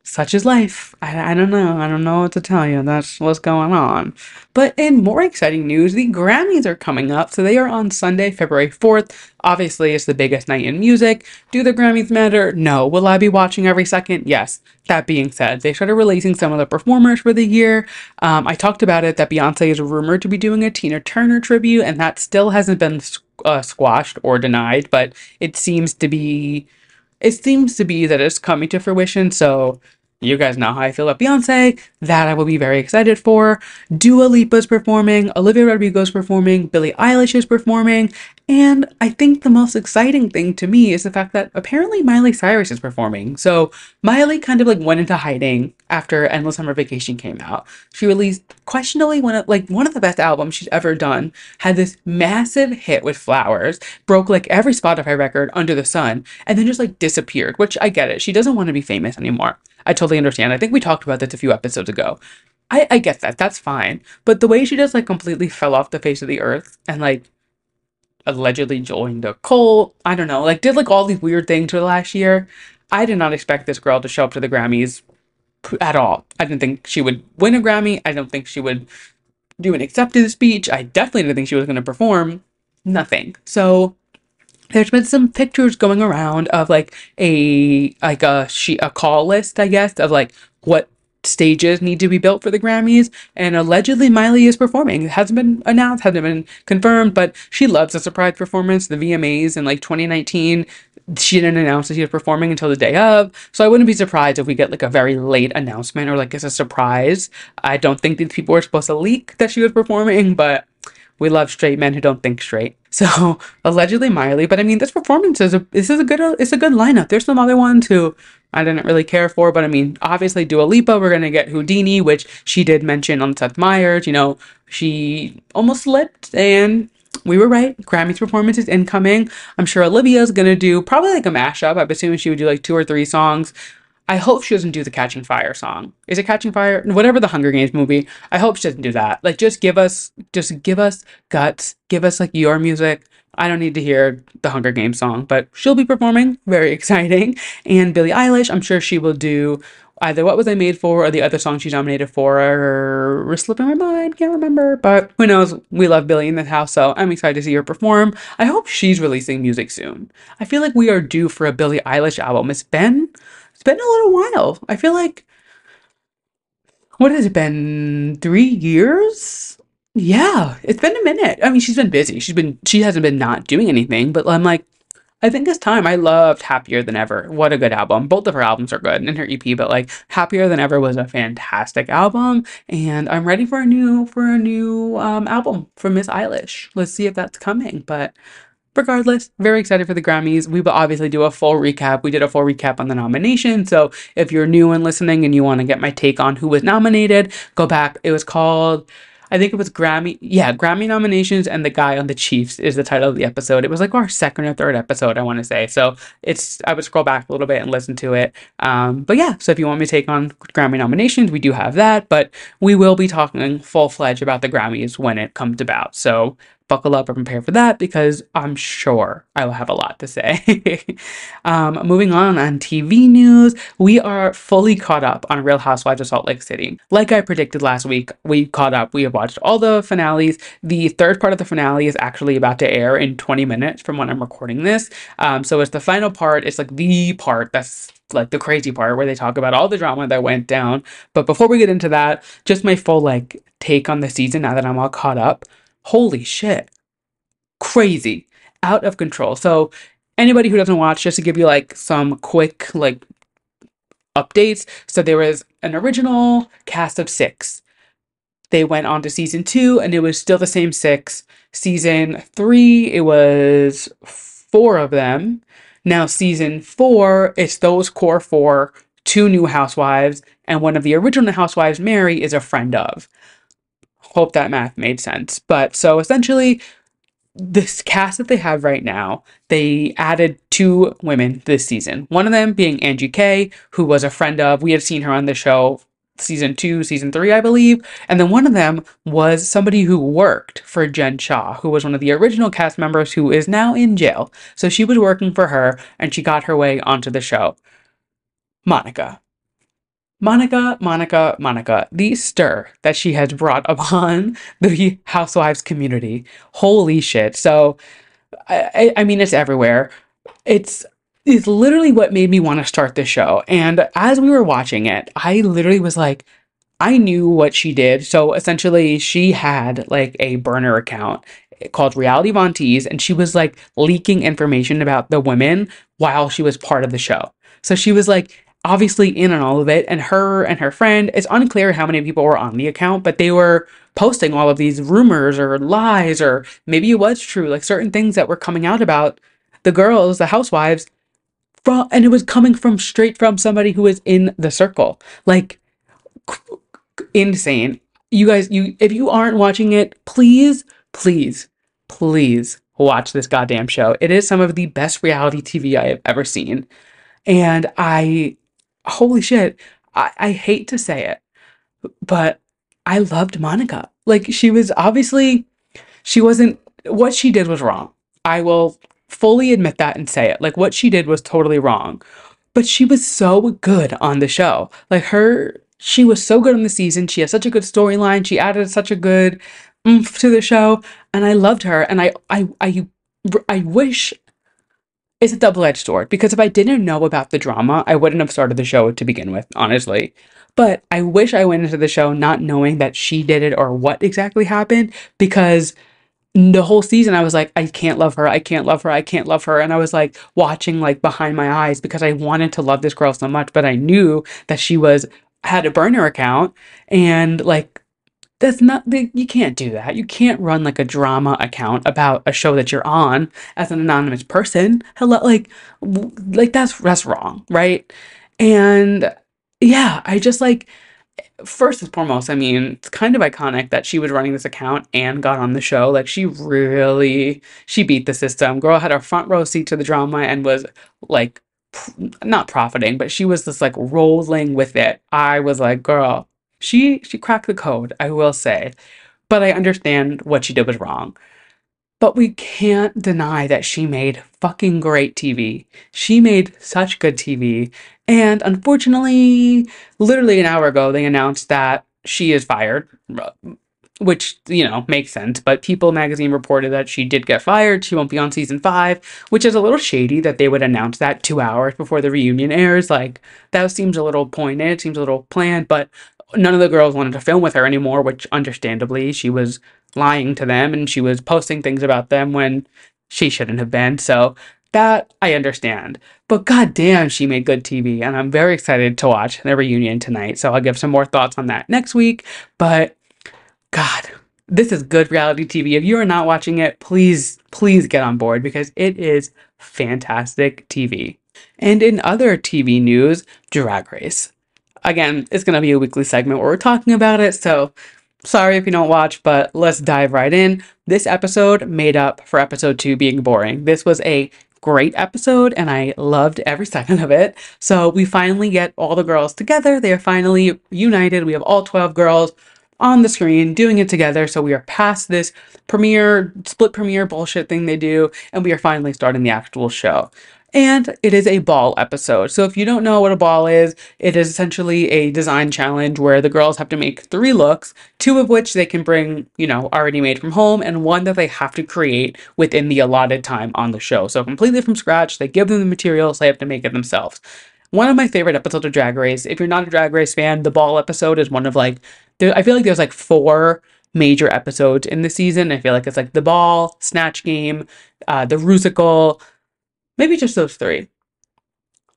such is life. I, I don't know. I don't know what to tell you. That's what's going on. But in more exciting news, the Grammys are coming up. So they are on Sunday, February 4th. Obviously, it's the biggest night in music. Do the Grammys matter? No. Will I be watching every second? Yes. That being said, they started releasing some of the performers for the year. Um, I talked about it that Beyonce is rumored to be doing a Tina Turner tribute, and that still hasn't been uh, squashed or denied, but it seems to be it seems to be that it's coming to fruition. So you guys know how I feel about Beyonce. That I will be very excited for. Dua Lipa's performing, Olivia Rodrigo's performing, Billie Eilish is performing, and I think the most exciting thing to me is the fact that apparently Miley Cyrus is performing. So Miley kind of like went into hiding after Endless Summer Vacation came out. She released questionably one of like one of the best albums she's ever done. Had this massive hit with Flowers, broke like every Spotify record under the sun, and then just like disappeared. Which I get it. She doesn't want to be famous anymore. I totally understand. I think we talked about this a few episodes ago. I, I get that. That's fine. But the way she just like completely fell off the face of the earth and like allegedly joined a cult, I don't know, like did like all these weird things for the last year. I did not expect this girl to show up to the Grammys at all. I didn't think she would win a Grammy. I don't think she would do an acceptance speech. I definitely didn't think she was going to perform. Nothing. So there's been some pictures going around of like a like a she a call list, I guess, of like what stages need to be built for the Grammys, and allegedly Miley is performing. It hasn't been announced, hasn't been confirmed, but she loves a surprise performance. The VMAs in like 2019, she didn't announce that she was performing until the day of, so I wouldn't be surprised if we get like a very late announcement or like it's a surprise. I don't think these people were supposed to leak that she was performing, but we love straight men who don't think straight. So allegedly Miley, but I mean this performance is a this is a good it's a good lineup. There's some other ones who I didn't really care for, but I mean obviously Dua Lipa. We're gonna get Houdini, which she did mention on Seth Meyers. You know she almost slipped, and we were right. Grammy's performance is incoming. I'm sure Olivia's gonna do probably like a mashup. I'm assuming she would do like two or three songs. I hope she doesn't do the Catching Fire song. Is it Catching Fire? Whatever the Hunger Games movie. I hope she doesn't do that. Like just give us just give us guts. Give us like your music. I don't need to hear the Hunger Games song, but she'll be performing. Very exciting. And Billie Eilish, I'm sure she will do either What Was I Made For or the other song she's nominated for. Or slipping my mind, can't remember. But who knows? We love Billie in this house, so I'm excited to see her perform. I hope she's releasing music soon. I feel like we are due for a Billie Eilish album. It's been it's been a little while. I feel like what has it been? Three years? Yeah, it's been a minute. I mean, she's been busy. She's been she hasn't been not doing anything, but I'm like, I think it's time. I loved Happier Than Ever. What a good album. Both of her albums are good and her EP, but like Happier Than Ever was a fantastic album. And I'm ready for a new for a new um, album from Miss Eilish. Let's see if that's coming. But regardless, very excited for the Grammys. We will obviously do a full recap. We did a full recap on the nomination. So if you're new and listening and you want to get my take on who was nominated, go back. It was called I think it was Grammy. Yeah, Grammy nominations and the guy on the Chiefs is the title of the episode. It was like our second or third episode, I want to say. So it's I would scroll back a little bit and listen to it. Um, but yeah, so if you want me to take on Grammy nominations, we do have that. But we will be talking full fledged about the Grammys when it comes about. So buckle up and prepare for that because I'm sure I will have a lot to say. um, moving on on TV news, we are fully caught up on Real Housewives of Salt Lake City. Like I predicted last week, we caught up. We have watched all the finales. The third part of the finale is actually about to air in 20 minutes from when I'm recording this. Um, so it's the final part. It's like the part that's like the crazy part where they talk about all the drama that went down. But before we get into that, just my full like take on the season now that I'm all caught up holy shit, crazy, out of control. So, anybody who doesn't watch, just to give you like some quick like updates. So, there was an original cast of six. They went on to season two, and it was still the same six. Season three, it was four of them. Now, season four, it's those core four, two new housewives, and one of the original housewives, Mary, is a friend of. Hope that math made sense. But so essentially, this cast that they have right now, they added two women this season. One of them being Angie K, who was a friend of, we had seen her on the show season two, season three, I believe. And then one of them was somebody who worked for Jen Shah, who was one of the original cast members who is now in jail. So she was working for her and she got her way onto the show. Monica. Monica, Monica, Monica, the stir that she has brought upon the housewives community. Holy shit. So, I, I mean, it's everywhere. It's it's literally what made me want to start the show. And as we were watching it, I literally was like, I knew what she did. So essentially, she had like a burner account called Reality Von Tease, and she was like leaking information about the women while she was part of the show. So she was like obviously in on all of it, and her and her friend, it's unclear how many people were on the account, but they were posting all of these rumors or lies, or maybe it was true, like certain things that were coming out about the girls, the housewives, from, and it was coming from straight from somebody who was in the circle. Like, insane. You guys, you if you aren't watching it, please, please, please watch this goddamn show. It is some of the best reality TV I have ever seen. And I holy shit, I, I hate to say it, but I loved Monica. Like she was obviously she wasn't what she did was wrong. I will fully admit that and say it. Like what she did was totally wrong. But she was so good on the show. Like her she was so good on the season. She has such a good storyline. She added such a good oomph to the show, and I loved her. And I, I, I, I wish it's a double-edged sword because if I didn't know about the drama, I wouldn't have started the show to begin with, honestly. But I wish I went into the show not knowing that she did it or what exactly happened because the whole season I was like, I can't love her, I can't love her, I can't love her. And I was like watching like behind my eyes because I wanted to love this girl so much, but I knew that she was had a burner account and like that's not you can't do that. You can't run like a drama account about a show that you're on as an anonymous person. Hello like like that's that's wrong right? And yeah i just like first and foremost i mean it's kind of iconic that she was running this account and got on the show. Like she really she beat the system. Girl had a front row seat to the drama and was like not profiting, but she was just like rolling with it. I was like, girl, she she cracked the code, I will say. But I understand what she did was wrong. But we can't deny that she made fucking great TV. She made such good TV. And unfortunately, literally an hour ago, they announced that she is fired uh, which you know makes sense but people magazine reported that she did get fired she won't be on season five which is a little shady that they would announce that two hours before the reunion airs like that seems a little pointed seems a little planned but none of the girls wanted to film with her anymore which understandably she was lying to them and she was posting things about them when she shouldn't have been so that I understand. But goddamn, she made good TV, and I'm very excited to watch the reunion tonight. So I'll give some more thoughts on that next week. But God, this is good reality TV. If you are not watching it, please, please get on board because it is fantastic TV. And in other TV news, Drag Race. Again, it's going to be a weekly segment where we're talking about it, so sorry if you don't watch, but let's dive right in. This episode made up for episode two being boring. This was a great episode and I loved every second of it. So we finally get all the girls together. They are finally united. We have all 12 girls on the screen doing it together. So we are past this premiere, split premiere bullshit thing they do, and we are finally starting the actual show. And it is a ball episode. So if you don't know what a ball is, it is essentially a design challenge where the girls have to make three looks, two of which they can bring, you know, already made from home, and one that they have to create within the allotted time on the show. So completely from scratch, they give them the materials, they have to make it themselves. One of my favorite episodes of Drag Race, if you're not a Drag Race fan, the ball episode is one of like I feel like there's like four major episodes in the season. I feel like it's like the ball, snatch game, uh, the rusical, maybe just those three.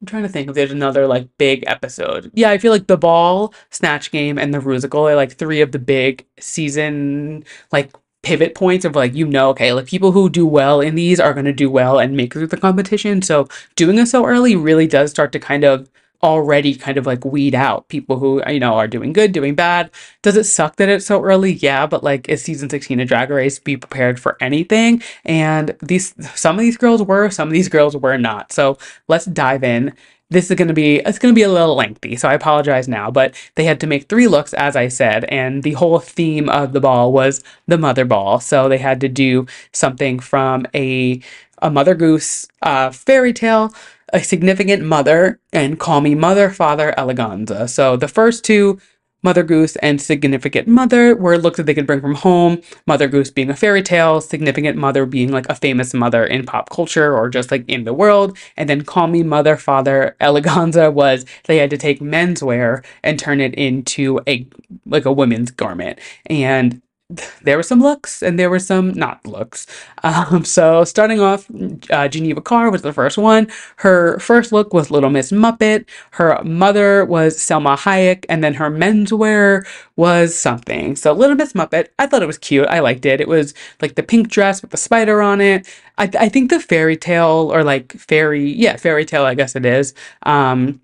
I'm trying to think if there's another like big episode. Yeah, I feel like the ball, snatch game, and the rusical are like three of the big season like pivot points of like you know okay like people who do well in these are going to do well and make it through the competition so doing it so early really does start to kind of already kind of like weed out people who you know are doing good doing bad. Does it suck that it's so early? Yeah but like it's season 16 of drag race? Be prepared for anything. And these some of these girls were some of these girls were not. So let's dive in. This is going to be it's going to be a little lengthy so i apologize now but they had to make three looks as i said and the whole theme of the ball was the mother ball. So they had to do something from a a mother goose uh, fairy tale a significant mother and call me mother, father, eleganza. So the first two, Mother Goose and Significant Mother, were looks that they could bring from home. Mother Goose being a fairy tale, Significant Mother being like a famous mother in pop culture or just like in the world. And then Call Me Mother, Father, Eleganza was they had to take menswear and turn it into a like a women's garment. And there were some looks and there were some not looks. Um, so starting off, uh, Geneva Karr was the first one. Her first look was Little Miss Muppet. Her mother was Salma Hayek, and then her menswear was something. So Little Miss Muppet, I thought it was cute. I liked it. It was like the pink dress with the spider on it. I, I think the fairy tale or like fairy, yeah, fairy tale, I guess it is. Um,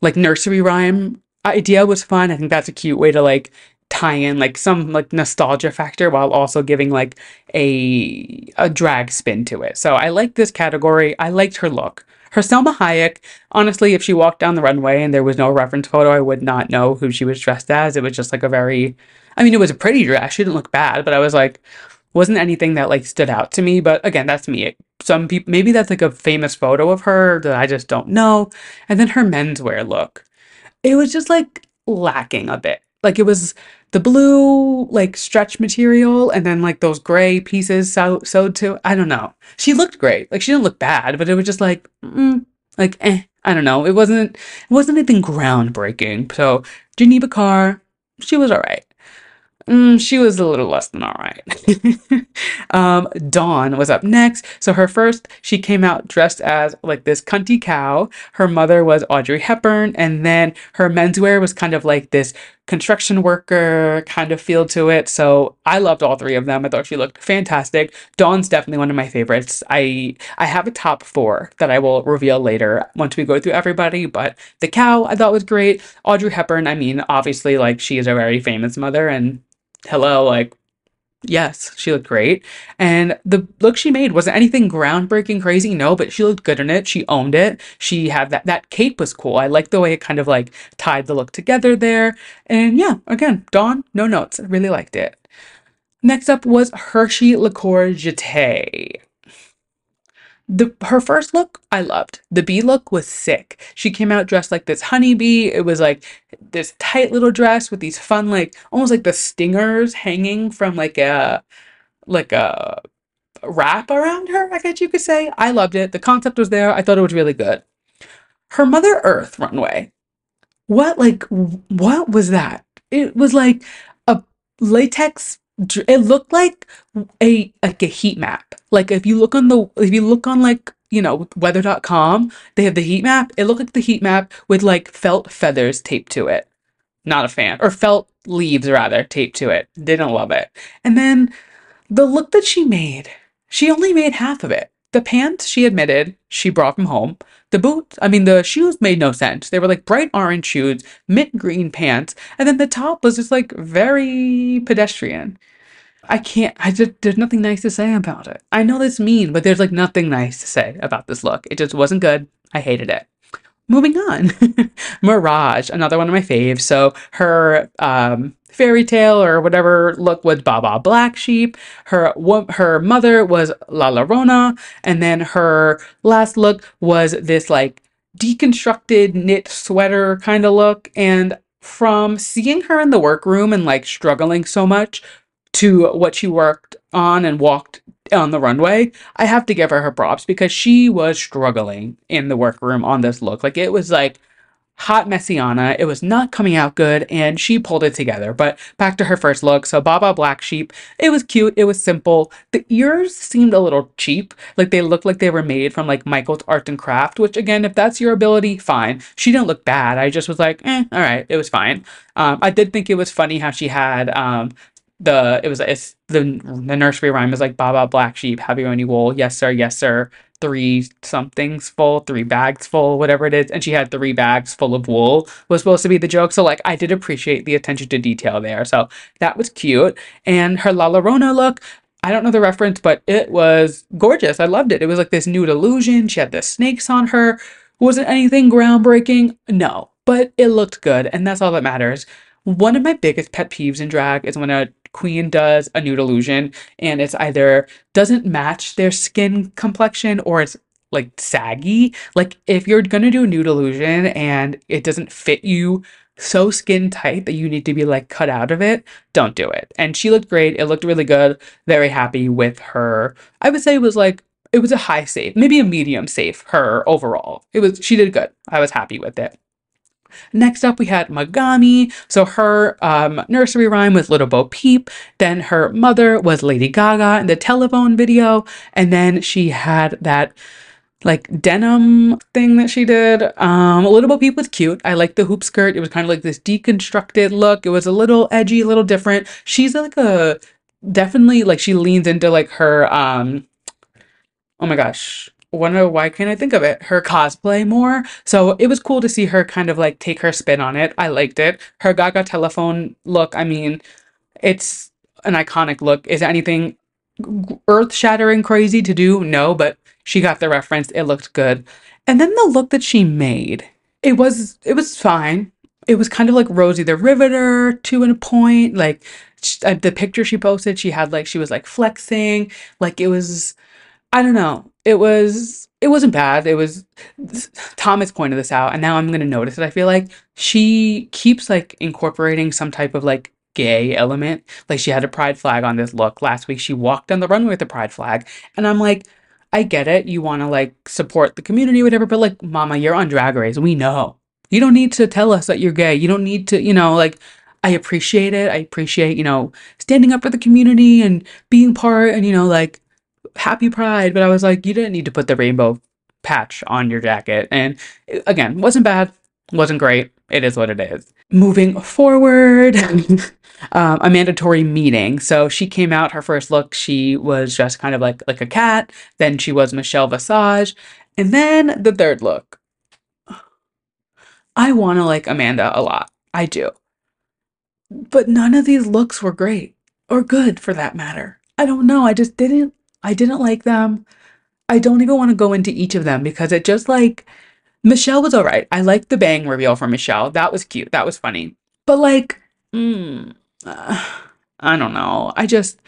like nursery rhyme idea was fun. I think that's a cute way to like tie in like some like nostalgia factor while also giving like a a drag spin to it. So I like this category. I liked her look. Her Salma Hayek, honestly, if she walked down the runway and there was no reference photo, I would not know who she was dressed as. It was just like a very, I mean, it was a pretty dress. She didn't look bad, but I was like, wasn't anything that like stood out to me. But again, that's me. Some people, maybe that's like a famous photo of her that I just don't know. And then her menswear look, it was just like lacking a bit. Like it was the blue like stretch material and then like those gray pieces sew- sewed to i don't know. She looked great. Like she didn't look bad but it was just like mm, like eh i don't know. It wasn't it wasn't anything groundbreaking. So geneva karr she was all right Mm, she was a little less than all right. um, Dawn was up next. So her first, she came out dressed as like this cunty cow. Her mother was Audrey Hepburn, and then her menswear was kind of like this construction worker kind of feel to it. So I loved all three of them. I thought she looked fantastic. Dawn's definitely one of my favorites. I I have a top four that I will reveal later once we go through everybody. But the cow I thought was great. Audrey Hepburn, I mean, obviously like she is a very famous mother and hello, like, yes, she looked great. And the look she made wasn't anything groundbreaking crazy, no, but she looked good in it. She owned it. She had that, that cape was cool. I liked the way it kind of like tied the look together there. And yeah, again, Dawn, no notes. I really liked it. Next up was Hershey Liqueur Jeté the her first look I loved. The bee look was sick. She came out dressed like this honeybee. It was like this tight little dress with these fun like almost like the stingers hanging from like a like a wrap around her, I guess you could say. I loved it. The concept was there. I thought it was really good. Her Mother Earth runway. What like what was that? It was like a latex it looked like a like a heat map. Like if you look on the if you look on like you know weather.com, they have the heat map. It looked like the heat map with like felt feathers taped to it. Not a fan. Or felt leaves rather taped to it. Didn't love it. And then the look that she made, she only made half of it. The pants she admitted she brought from home. The boots, I mean, the shoes made no sense. They were like bright orange shoes, mint green pants, and then the top was just like very pedestrian. I can't, I just, there's nothing nice to say about it. I know this mean, but there's like nothing nice to say about this look. It just wasn't good. I hated it. Moving on, Mirage, another one of my faves. So her um, fairy tale or whatever look was Baba Black Sheep. Her her mother was La Llorona, and then her last look was this like deconstructed knit sweater kind of look. And from seeing her in the workroom and like struggling so much to what she worked on and walked on the runway, I have to give her her props because she was struggling in the workroom on this look. Like it was like hot messiana. It was not coming out good and she pulled it together. But back to her first look. So Baba Black Sheep, it was cute. It was simple. The ears seemed a little cheap. Like they looked like they were made from like Michael's Art and Craft, which again, if that's your ability, fine. She didn't look bad. I just was like, eh, all right, it was fine. Um, I did think it was funny how she had um, the it was it's the the nursery rhyme is like Baba Black Sheep, have you any wool? Yes sir, yes sir. Three somethings full, three bags full, whatever it is, and she had three bags full of wool was supposed to be the joke. So like I did appreciate the attention to detail there. So that was cute. And her La Llorona look, I don't know the reference, but it was gorgeous. I loved it. It was like this nude illusion. She had the snakes on her. Wasn't anything groundbreaking? No, but it looked good, and that's all that matters. One of my biggest pet peeves in drag is when a queen does a nude illusion and it's either doesn't match their skin complexion or it's like saggy. Like if you're gonna do a nude illusion and it doesn't fit you so skin tight that you need to be like cut out of it, don't do it. And she looked great. It looked really good. Very happy with her. I would say it was like it was a high safe, maybe a medium safe her overall. It was she did good. I was happy with it. Next up, we had Megami. So her um, nursery rhyme was Little Bo Peep. Then her mother was Lady Gaga in the telephone video. And then she had that like denim thing that she did. Um, little Bo Peep was cute. I liked the hoop skirt. It was kind of like this deconstructed look. It was a little edgy, a little different. She's like a definitely like she leans into like her um oh my gosh wonder why can't I think of it? Her cosplay more. So it was cool to see her kind of like take her spin on it. I liked it. Her Gaga telephone look, I mean, it's an iconic look. Is anything earth shattering crazy to do? No, but she got the reference. It looked good. And then the look that she made, it was it was fine. It was kind of like Rosie the Riveter to a point. Like uh, the picture she posted, she had like she was like flexing. Like it was I don't know. It was it wasn't bad. It was Thomas pointed this out, and now I'm gonna notice it. I feel like she keeps like incorporating some type of like gay element. Like she had a pride flag on this look last week. She walked on the runway with a pride flag, and I'm like, I get it. You want to like support the community, whatever. But like, Mama, you're on Drag Race. We know. You don't need to tell us that you're gay. You don't need to, you know, like. I appreciate it. I appreciate, you know, standing up for the community and being part and, you know, like happy pride, but I was like, you didn't need to put the rainbow patch on your jacket. And again, wasn't bad, wasn't great. It is what it is. Moving forward, um, Amanda Tori Meating. So she came out. Her first look, she was just kind of like like a cat. Then she was Michelle Visage, and then the third look. I want to like Amanda a lot. I do. But none of these looks were great or good for that matter. I don't know. I just didn't I didn't like them. I don't even want to go into each of them because it just like Michelle was all right. I liked the bang reveal from Michelle. That was cute. That was funny. But like, mm, uh, I don't know. I just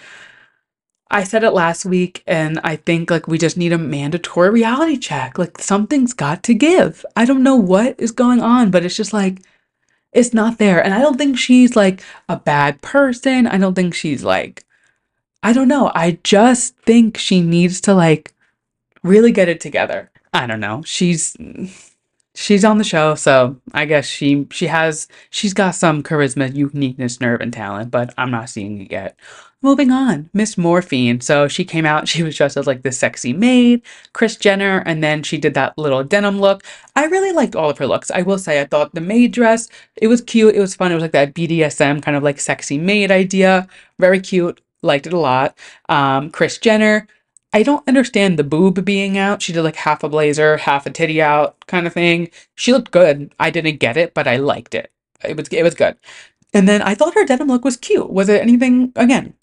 I said it last week and I think like we just need a mandatory reality check. Like something's got to give. I don't know what is going on, but it's just like it's not there. And I don't think she's like a bad person. I don't think she's like I don't know. I just think she needs to like really get it together. I don't know. She's she's on the show, so I guess she she has she's got some charisma, uniqueness, nerve, and talent, but I'm not seeing it yet. Moving on, Miss Morphine. So she came out, she was dressed as like the sexy maid, Kris Jenner, and then she did that little denim look. I really liked all of her looks. I will say, I thought the maid dress, it was cute, it was fun. It was like that BDSM kind of like sexy maid idea. Very cute liked it a lot. Um, Kris Jenner, I don't understand the boob being out. She did like half a blazer, half a titty out kind of thing. She looked good. I didn't get it, but I liked it. It was it was good. And then I thought her denim look was cute. Was it anything again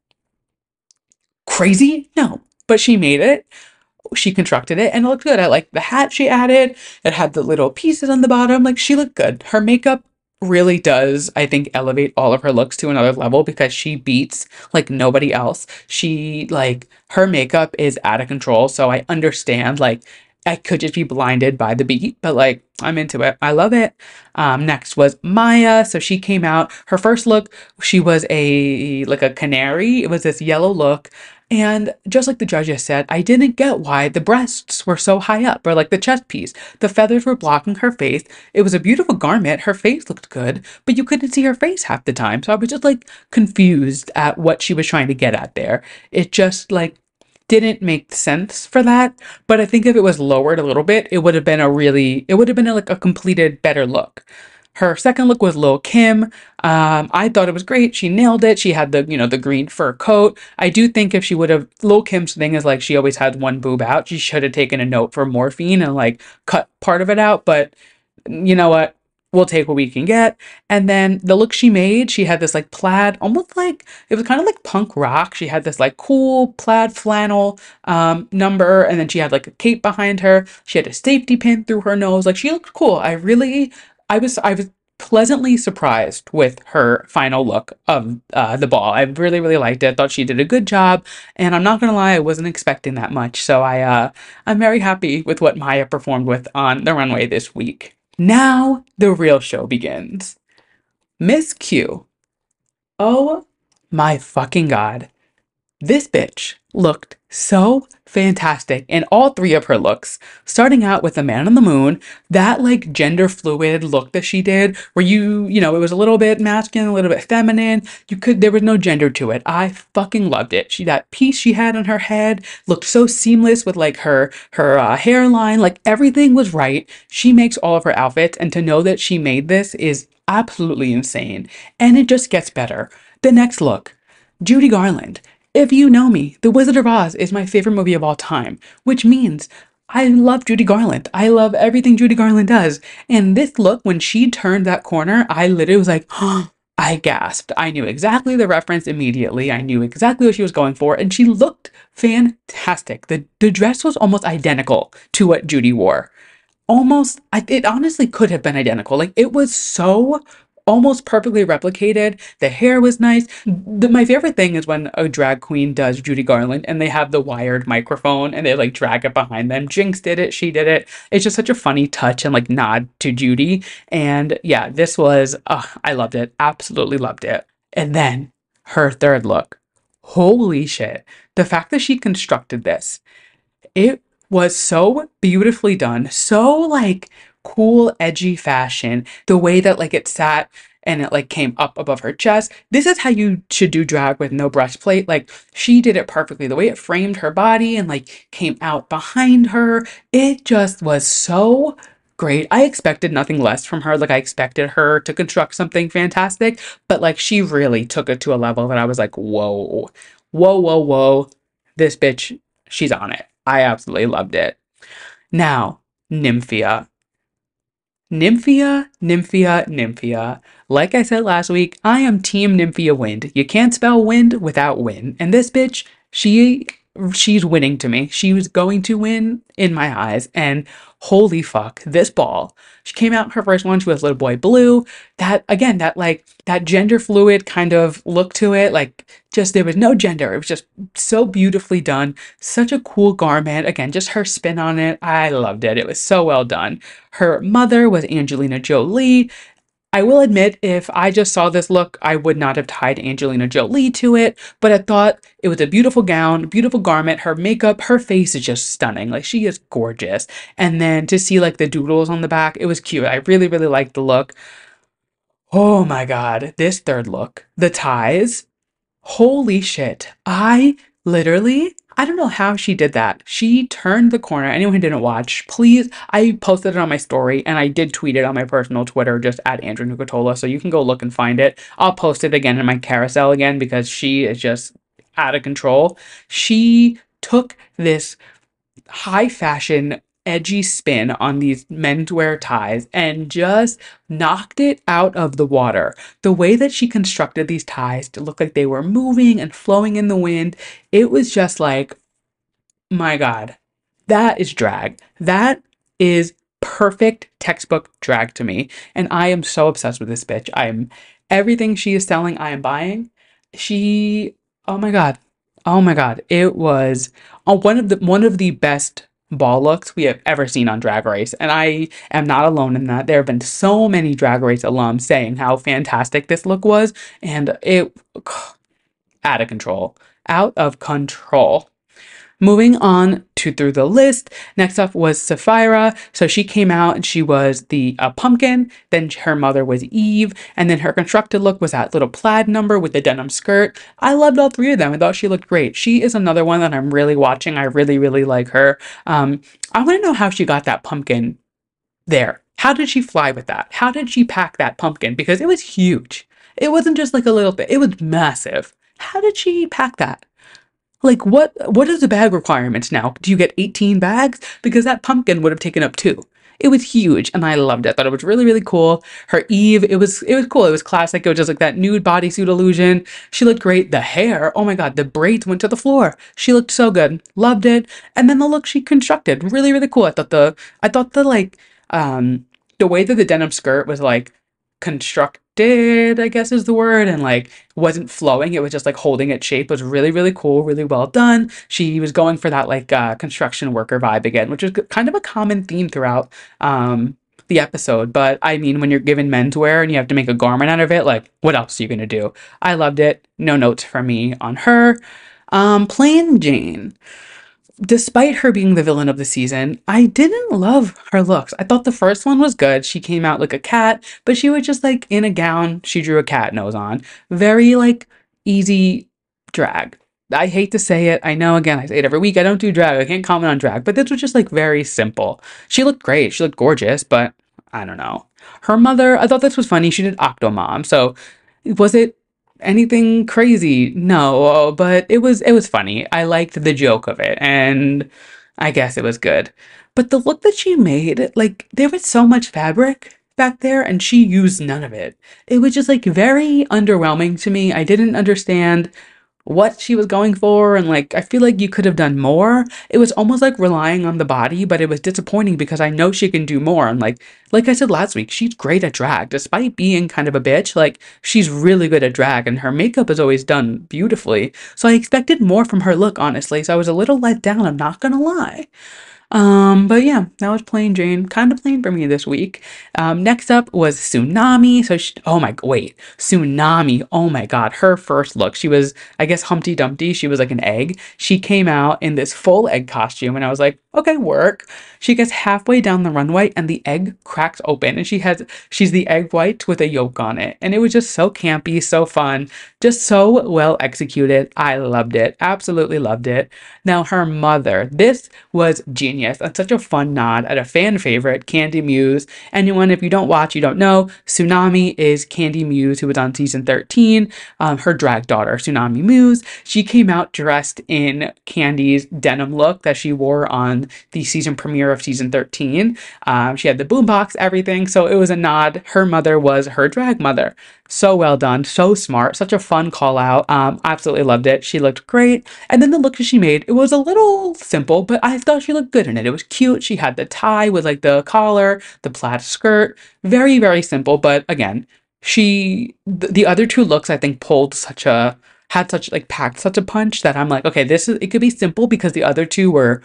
crazy? No, but she made it. She constructed it and it looked good. I liked the hat she added. It had the little pieces on the bottom. Like she looked good. Her makeup really does, I think, elevate all of her looks to another level because she beats like nobody else. She, like, her makeup is out of control. So I understand, like, I could just be blinded by the beat, but like I'm into it. I love it. Um, next was Mhi'ya. So she came out. Her first look, she was a like a canary. It was this yellow look. And just like the judges said, I didn't get why the breasts were so high up or like the chest piece. The feathers were blocking her face. It was a beautiful garment. Her face looked good, but you couldn't see her face half the time. So I was just like confused at what she was trying to get at there. It just like didn't make sense for that. But I think if it was lowered a little bit, it would have been a really, it would have been a, like a completed better look. Her second look was Lil Kim. Um, I thought it was great. She nailed it. She had the, you know, the green fur coat. I do think if she would have, Lil Kim's thing is like she always had one boob out. She should have taken a note for morphine and like cut part of it out. But you know what? we'll take what we can get. And then the look she made, she had this like plaid, almost like it was kind of like punk rock. She had this like cool plaid flannel um, number, and then she had like a cape behind her. She had a safety pin through her nose. Like she looked cool. I really, I was, I was pleasantly surprised with her final look of uh, the ball. I really, really liked it. I thought she did a good job, and I'm not gonna lie, I wasn't expecting that much. So I, uh, I'm very happy with what Mhi'ya performed with on the runway this week. Now the real show begins. Miss Q. Oh my fucking god. This bitch looked so fantastic in all three of her looks. Starting out with the man on the moon, that like gender fluid look that she did, where you, you know, it was a little bit masculine, a little bit feminine. You could, there was no gender to it. I fucking loved it. She, that piece she had on her head looked so seamless with like her, her uh, hairline, like everything was right. She makes all of her outfits, and to know that she made this is absolutely insane. And it just gets better. The next look, Judy Garland. If you know me, The Wizard of Oz is my favorite movie of all time, which means I love Judy Garland. I love everything Judy Garland does. And this look, when she turned that corner, I literally was like, oh, I gasped. I knew exactly the reference immediately. I knew exactly what she was going for, and she looked fantastic. The, the dress was almost identical to what Judy wore. Almost, it honestly could have been identical. Like, it was so almost perfectly replicated. The hair was nice. The, my favorite thing is when a drag queen does Judy Garland and they have the wired microphone and they like drag it behind them. Jinkx did it, she did it. It's just such a funny touch and like nod to Judy. And yeah, this was, uh, I loved it. Absolutely loved it. And then her third look. Holy shit. The fact that she constructed this, it was so beautifully done. So like cool, edgy fashion. The way that like it sat and it like came up above her chest. This is how you should do drag with no breastplate. Like she did it perfectly. The way it framed her body and like came out behind her, it just was so great. I expected nothing less from her. Like I expected her to construct something fantastic, but like she really took it to a level that I was like, whoa, whoa, whoa, whoa. This bitch, she's on it. I absolutely loved it. Now, Nymphia. Nymphia, Nymphia, Nymphia. Like I said last week, I am Team Nymphia Wind. You can't spell wind without win. And this bitch, she she's winning to me. She was going to win in my eyes. And holy fuck, this ball. She came out her first one, she was little boy blue. That again, that like that gender fluid kind of look to it. Like just there was no gender. It was just so beautifully done. Such a cool garment. Again, just her spin on it. I loved it. It was so well done. Her mother was Angelina Jolie. I will admit, if I just saw this look, I would not have tied Angelina Jolie to it, but I thought it was a beautiful gown, beautiful garment. Her makeup, her face is just stunning. Like, she is gorgeous. And then to see like the doodles on the back, it was cute. I really, really liked the look. Oh my god, this third look, the ties. Holy shit. I literally I don't know how she did that. She turned the corner. Anyone who didn't watch, please, I posted it on my story and I did tweet it on my personal Twitter, just at Andrew Nucatola. So you can go look and find it. I'll post it again in my carousel again because she is just out of control. She took this high fashion edgy spin on these menswear ties and just knocked it out of the water. The way that she constructed these ties to look like they were moving and flowing in the wind, it was just like, my God, that is drag. That is perfect textbook drag to me. And I am so obsessed with this bitch. I am everything she is selling, I am buying. She, oh my God. Oh my God. It was uh, one of the one of the best ball looks we have ever seen on Drag Race. And I am not alone in that. There have been so many Drag Race alums saying how fantastic this look was, and it out of control. Out of control. Moving on to through the list, next up was Sapphira. So she came out and she was the uh, pumpkin. Then her mother was Eve, and then her constructed look was that little plaid number with the denim skirt. I loved all three of them. I thought she looked great. She is another one that I'm really watching. I really, really like her. Um, I want to know how she got that pumpkin there. How did she fly with that? How did she pack that pumpkin? Because it was huge. It wasn't just like a little bit. It was massive. How did she pack that? Like what what is the bag requirement now? Do you get 18 bags? Because that pumpkin would have taken up two. It was huge and I loved it. I thought it was really, really cool. Her Eve, it was it was cool. It was classic. It was just like that nude bodysuit illusion. She looked great. The hair, oh my god, the braids went to the floor. She looked so good. Loved it. And then the look she constructed, really, really cool. I thought the I thought the like um the way that the denim skirt was like constructed, I guess is the word, and like wasn't flowing. It was just like holding its shape. It was really, really cool, really well done. She was going for that like uh, construction worker vibe again, which is kind of a common theme throughout um, the episode. But I mean, when you're given menswear and you have to make a garment out of it, like what else are you gonna do? I loved it. No notes from me on her. Um, Plane Jane despite her being the villain of the season, I didn't love her looks. I thought the first one was good. She came out like a cat, but she was just like in a gown. She drew a cat nose on. Very like easy drag. I hate to say it. I know, again, I say it every week. I don't do drag. I can't comment on drag, but this was just like very simple. She looked great. She looked gorgeous, but I don't know. Her mother, I thought this was funny. She did Octomom. So was it anything crazy? No, uh, but it was it was funny. I liked the joke of it and I guess it was good. But the look that she made, like there was so much fabric back there and she used none of it. It was just like very underwhelming to me. I didn't understand what she was going for and like I feel like you could have done more. It was almost like relying on the body, but it was disappointing because I know she can do more and like like I said last week, she's great at drag despite being kind of a bitch. Like she's really good at drag and her makeup is always done beautifully. So I expected more from her look honestly. So I was a little let down, I'm not going to lie. Um, but yeah, that was Plane Jane. Kind of plain for me this week. Um, next up was Xunami. So, she, oh my, wait, Xunami. Oh my God. Her first look, she was, I guess, Humpty Dumpty. She was like an egg. She came out in this full egg costume, and I was like, okay, work. She gets halfway down the runway, and the egg cracks open, and she has, she's the egg white with a yolk on it. And it was just so campy, so fun, just so well executed. I loved it. Absolutely loved it. Now, her mother, this was genius genius and such a fun nod at a fan favorite, Kandy Muse. Anyone, if you don't watch, you don't know, Xunami is Kandy Muse, who was on season 13, um, her drag daughter, Xunami Muse. She came out dressed in Kandy's denim look that she wore on the season premiere of season 13. Um, she had the boombox, everything. So it was a nod. Her mother was her drag mother. So well done, so smart, such a fun call out. Um, absolutely loved it. She looked great. And then the look that she made, it was a little simple, but I thought she looked good in it. It was cute. She had the tie with like the collar, the plaid skirt. Very, very simple. But again, she, th- the other two looks, I think, pulled such a, had such like packed such a punch that I'm like, okay, this is, it could be simple because the other two were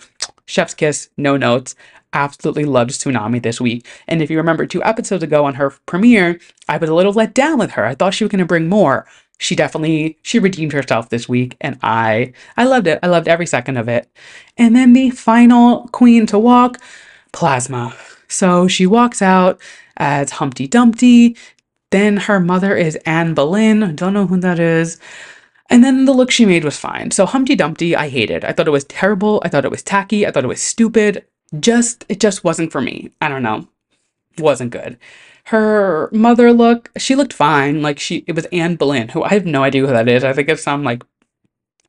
chef's kiss, no notes absolutely loved Xunami this week. And if you remember two episodes ago on her premiere, I was a little let down with her. I thought she was going to bring more. She definitely she redeemed herself this week and I I loved it. I loved every second of it. And then the final queen to walk, Plasma. So she walks out as Humpty Dumpty. Then her mother is Anne Boleyn. Don't know who that is. And then the look she made was fine. So Humpty Dumpty, I hated. I thought it was terrible. I thought it was tacky. I thought it was stupid just it just wasn't for me. I don't know. Wasn't good. Her mother look, she looked fine. Like she it was Anne Boleyn, who I have no idea who that is. I think it's some like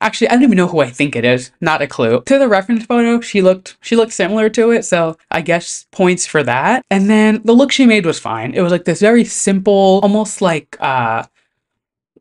Actually, I don't even know who I think it is. Not a clue. To the reference photo, she looked she looked similar to it, so I guess points for that. And then the look she made was fine. It was like this very simple, almost like uh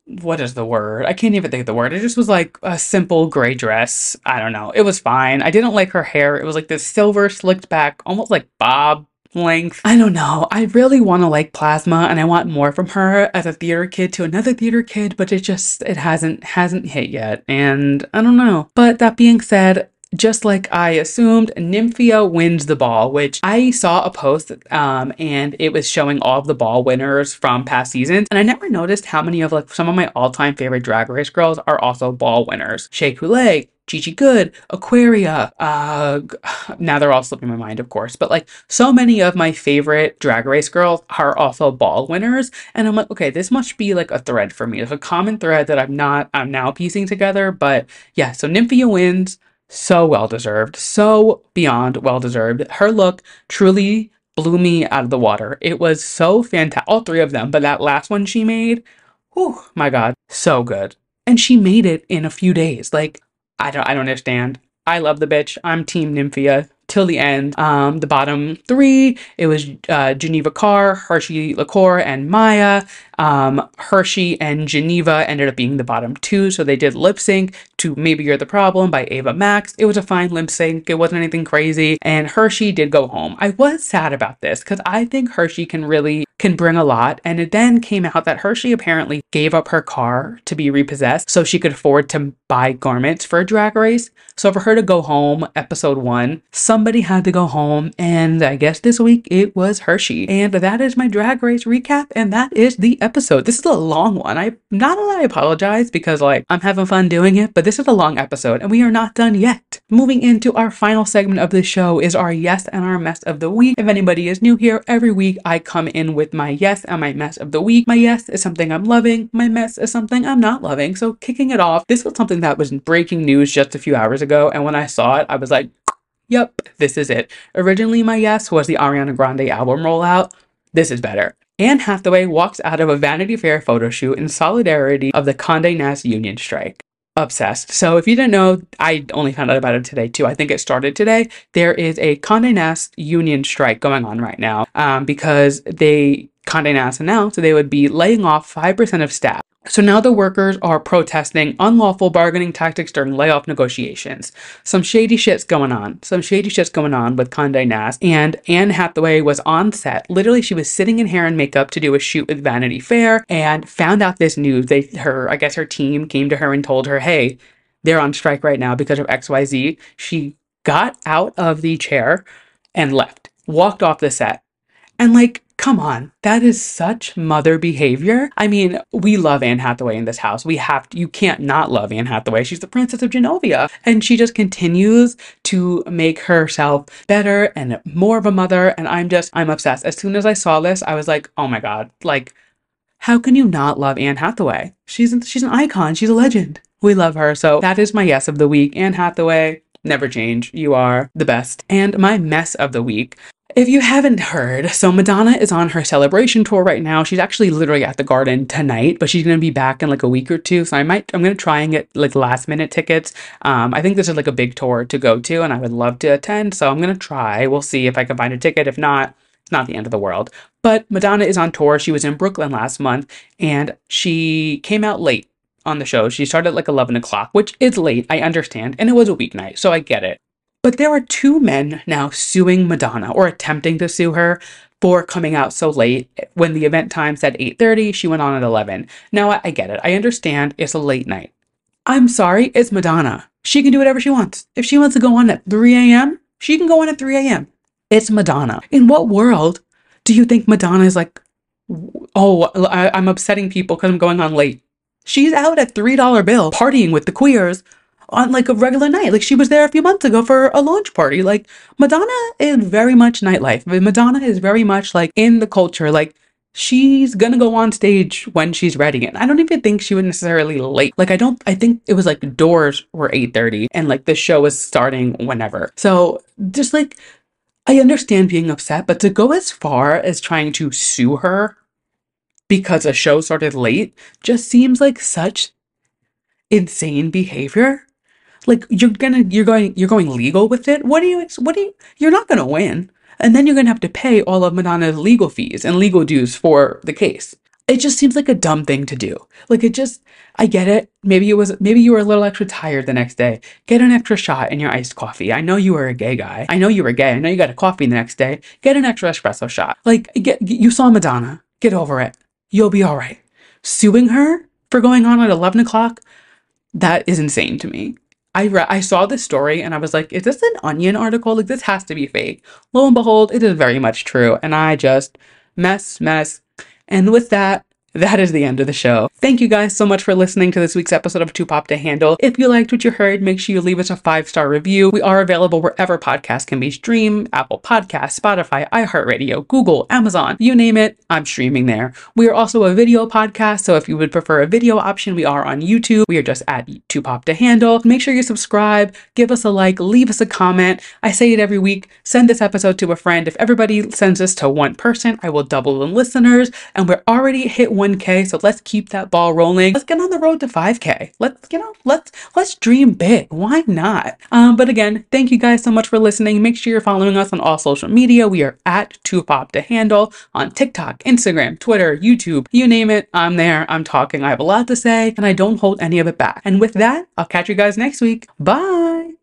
what is the word? I can't even think of the word. It just was like a simple gray dress. I don't know. It was fine. I didn't like her hair. It was like this silver slicked back, almost like bob length. I don't know. I really want to like Plasma and I want more from her as a theater kid to another theater kid, but it just it hasn't hasn't hit yet. And I don't know. But that being said, just like I assumed, Nymphia wins the ball, which I saw a post um, and it was showing all of the ball winners from past seasons. And I never noticed how many of like some of my all-time favorite drag race girls are also ball winners. Shea Couleé, Gigi Goode, Aquaria. Uh, now they're all slipping my mind, of course, but like so many of my favorite drag race girls are also ball winners. And I'm like, okay, this must be like a thread for me. It's a common thread that I'm not, I'm now piecing together. But yeah, so Nymphia wins so well deserved, so beyond well deserved. Her look truly blew me out of the water. It was so fantastic. All three of them, but that last one she made, oh my god, so good. And she made it in a few days. Like, I don't I don't understand. I love the bitch. I'm team Nymphia till the end. Um, the bottom three, it was uh, Geneva Karr, Hershii LiqCour, and Mhi'ya. Um, Hershii and Geneva ended up being the bottom two, so they did lip sync to Maybe You're the Problem by Ava Max. It was a fine lip sync, it wasn't anything crazy, and Hershii did go home. I was sad about this because I think Hershii can really can bring a lot, and it then came out that Hershii apparently gave up her car to be repossessed so she could afford to buy garments for a drag race. So for her to go home, episode one, somebody had to go home, and I guess this week it was Hershii. And that is my drag race recap, and that is the episode. This is a long one. I not that I apologize because like I'm having fun doing it, but this is a long episode and we are not done yet. Moving into our final segment of the show is our yes and our mess of the week. If anybody is new here, every week I come in with my yes and my mess of the week. My yes is something I'm loving, my mess is something I'm not loving. So kicking it off, this was something that was breaking news just a few hours ago and when I saw it, I was like, Yep, this is it. Originally, my yes was the Ariana Grande album rollout. This is better. Anne Hathaway walks out of a Vanity Fair photo shoot in solidarity of the Condé Nast union strike. Obsessed. So, if you didn't know, I only found out about it today too. I think it started today. There is a Condé Nast union strike going on right now um, because they Condé Nast announced they would be laying off 5% of staff. So now the workers are protesting unlawful bargaining tactics during layoff negotiations. Some shady shit's going on. Some shady shit's going on with Condé Nast. And Anne Hathaway was on set. Literally, she was sitting in hair and makeup to do a shoot with Vanity Fair and found out this news. They, her, I guess her team came to her and told her, hey, they're on strike right now because of XYZ. She got out of the chair and left, walked off the set. And like, Come on, that is such mother behavior. I mean, we love Anne Hathaway in this house. We have to, you can't not love Anne Hathaway. She's the princess of Genovia. And she just continues to make herself better and more of a mother. And I'm just, I'm obsessed. As soon as I saw this, I was like, oh my God, like, how can you not love Anne Hathaway? She's, she's an icon. She's a legend. We love her. So that is my yes of the week. Anne Hathaway, never change. You are the best. And my mess of the week. If you haven't heard, so Madonna is on her celebration tour right now. She's actually literally at the garden tonight, but she's to be back in like a week or two. So I might, I'm to try and get like last minute tickets. Um, I think this is like a big tour to go to and I would love to attend. So I'm to try. We'll see if I can find a ticket. If not, it's not the end of the world. But Madonna is on tour. She was in Brooklyn last month and she came out late on the show. She started like 11 o'clock, which is late. I understand. And it was a weeknight. So I get it. But there are two men now suing Madonna or attempting to sue her for coming out so late. When the event time said 8:30, she went on at 11. Now I, get it. I understand it's a late night. I'm sorry, it's Madonna. She can do whatever she wants. If she wants to go on at 3 a.m., she can go on at 3 a.m. It's Madonna. In what world do you think Madonna is like, oh, I, I'm upsetting people because I'm going on late? She's out at $3 bill partying with the queers on like a regular night. Like she was there a few months ago for a launch party. Like Madonna is very much nightlife. Madonna is very much like in the culture. Like she's gonna go on stage when she's ready. And I don't even think she was necessarily late. Like I don't I think it was like doors were 8:30 and like the show was starting whenever. So just like I understand being upset, but to go as far as trying to sue her because a show started late just seems like such insane behavior like you're gonna you're going you're going legal with it? What do you what do you you're not gonna win. And then you're gonna have to pay all of madonna's legal fees and legal dues for the case. It just seems like a dumb thing to do. Like it just i get it. Maybe it was maybe you were a little extra tired the next day. Get an extra shot in your iced coffee. I know you were a gay guy. I know you were gay. I know you got a coffee the next day. Get an extra espresso shot. Like get you saw madonna. Get over it. You'll be all right. Suing her for going on at 11 o'clock? That is insane to me I re- I saw this story and I was like, is this an onion article? Like this has to be fake. Lo and behold, it is very much true. And I just mess, mess. And with that, that is the end of the show. Thank you guys so much for listening to this week's episode of Too Pop to Handle. If you liked what you heard, make sure you leave us a five star review. We are available wherever podcasts can be streamed Apple Podcasts, Spotify, iHeartRadio, Google, Amazon, you name it, I'm streaming there. We are also a video podcast, so if you would prefer a video option, we are on YouTube. We are just at Too Pop to Handle. Make sure you subscribe, give us a like, leave us a comment. I say it every week. Send this episode to a friend. If everybody sends this to one person, I will double the listeners, and we're already hit 1K, so let's keep that ball rolling. Let's get on the road to 5K. Let's, you know, let's let's dream big. Why not? Um, but again, thank you guys so much for listening. Make sure you're following us on all social media. We are at Too Pop to Handle on TikTok, Instagram, Twitter, YouTube, you name it. I'm there. I'm talking. I have a lot to say, and I don't hold any of it back. And with that, I'll catch you guys next week. Bye.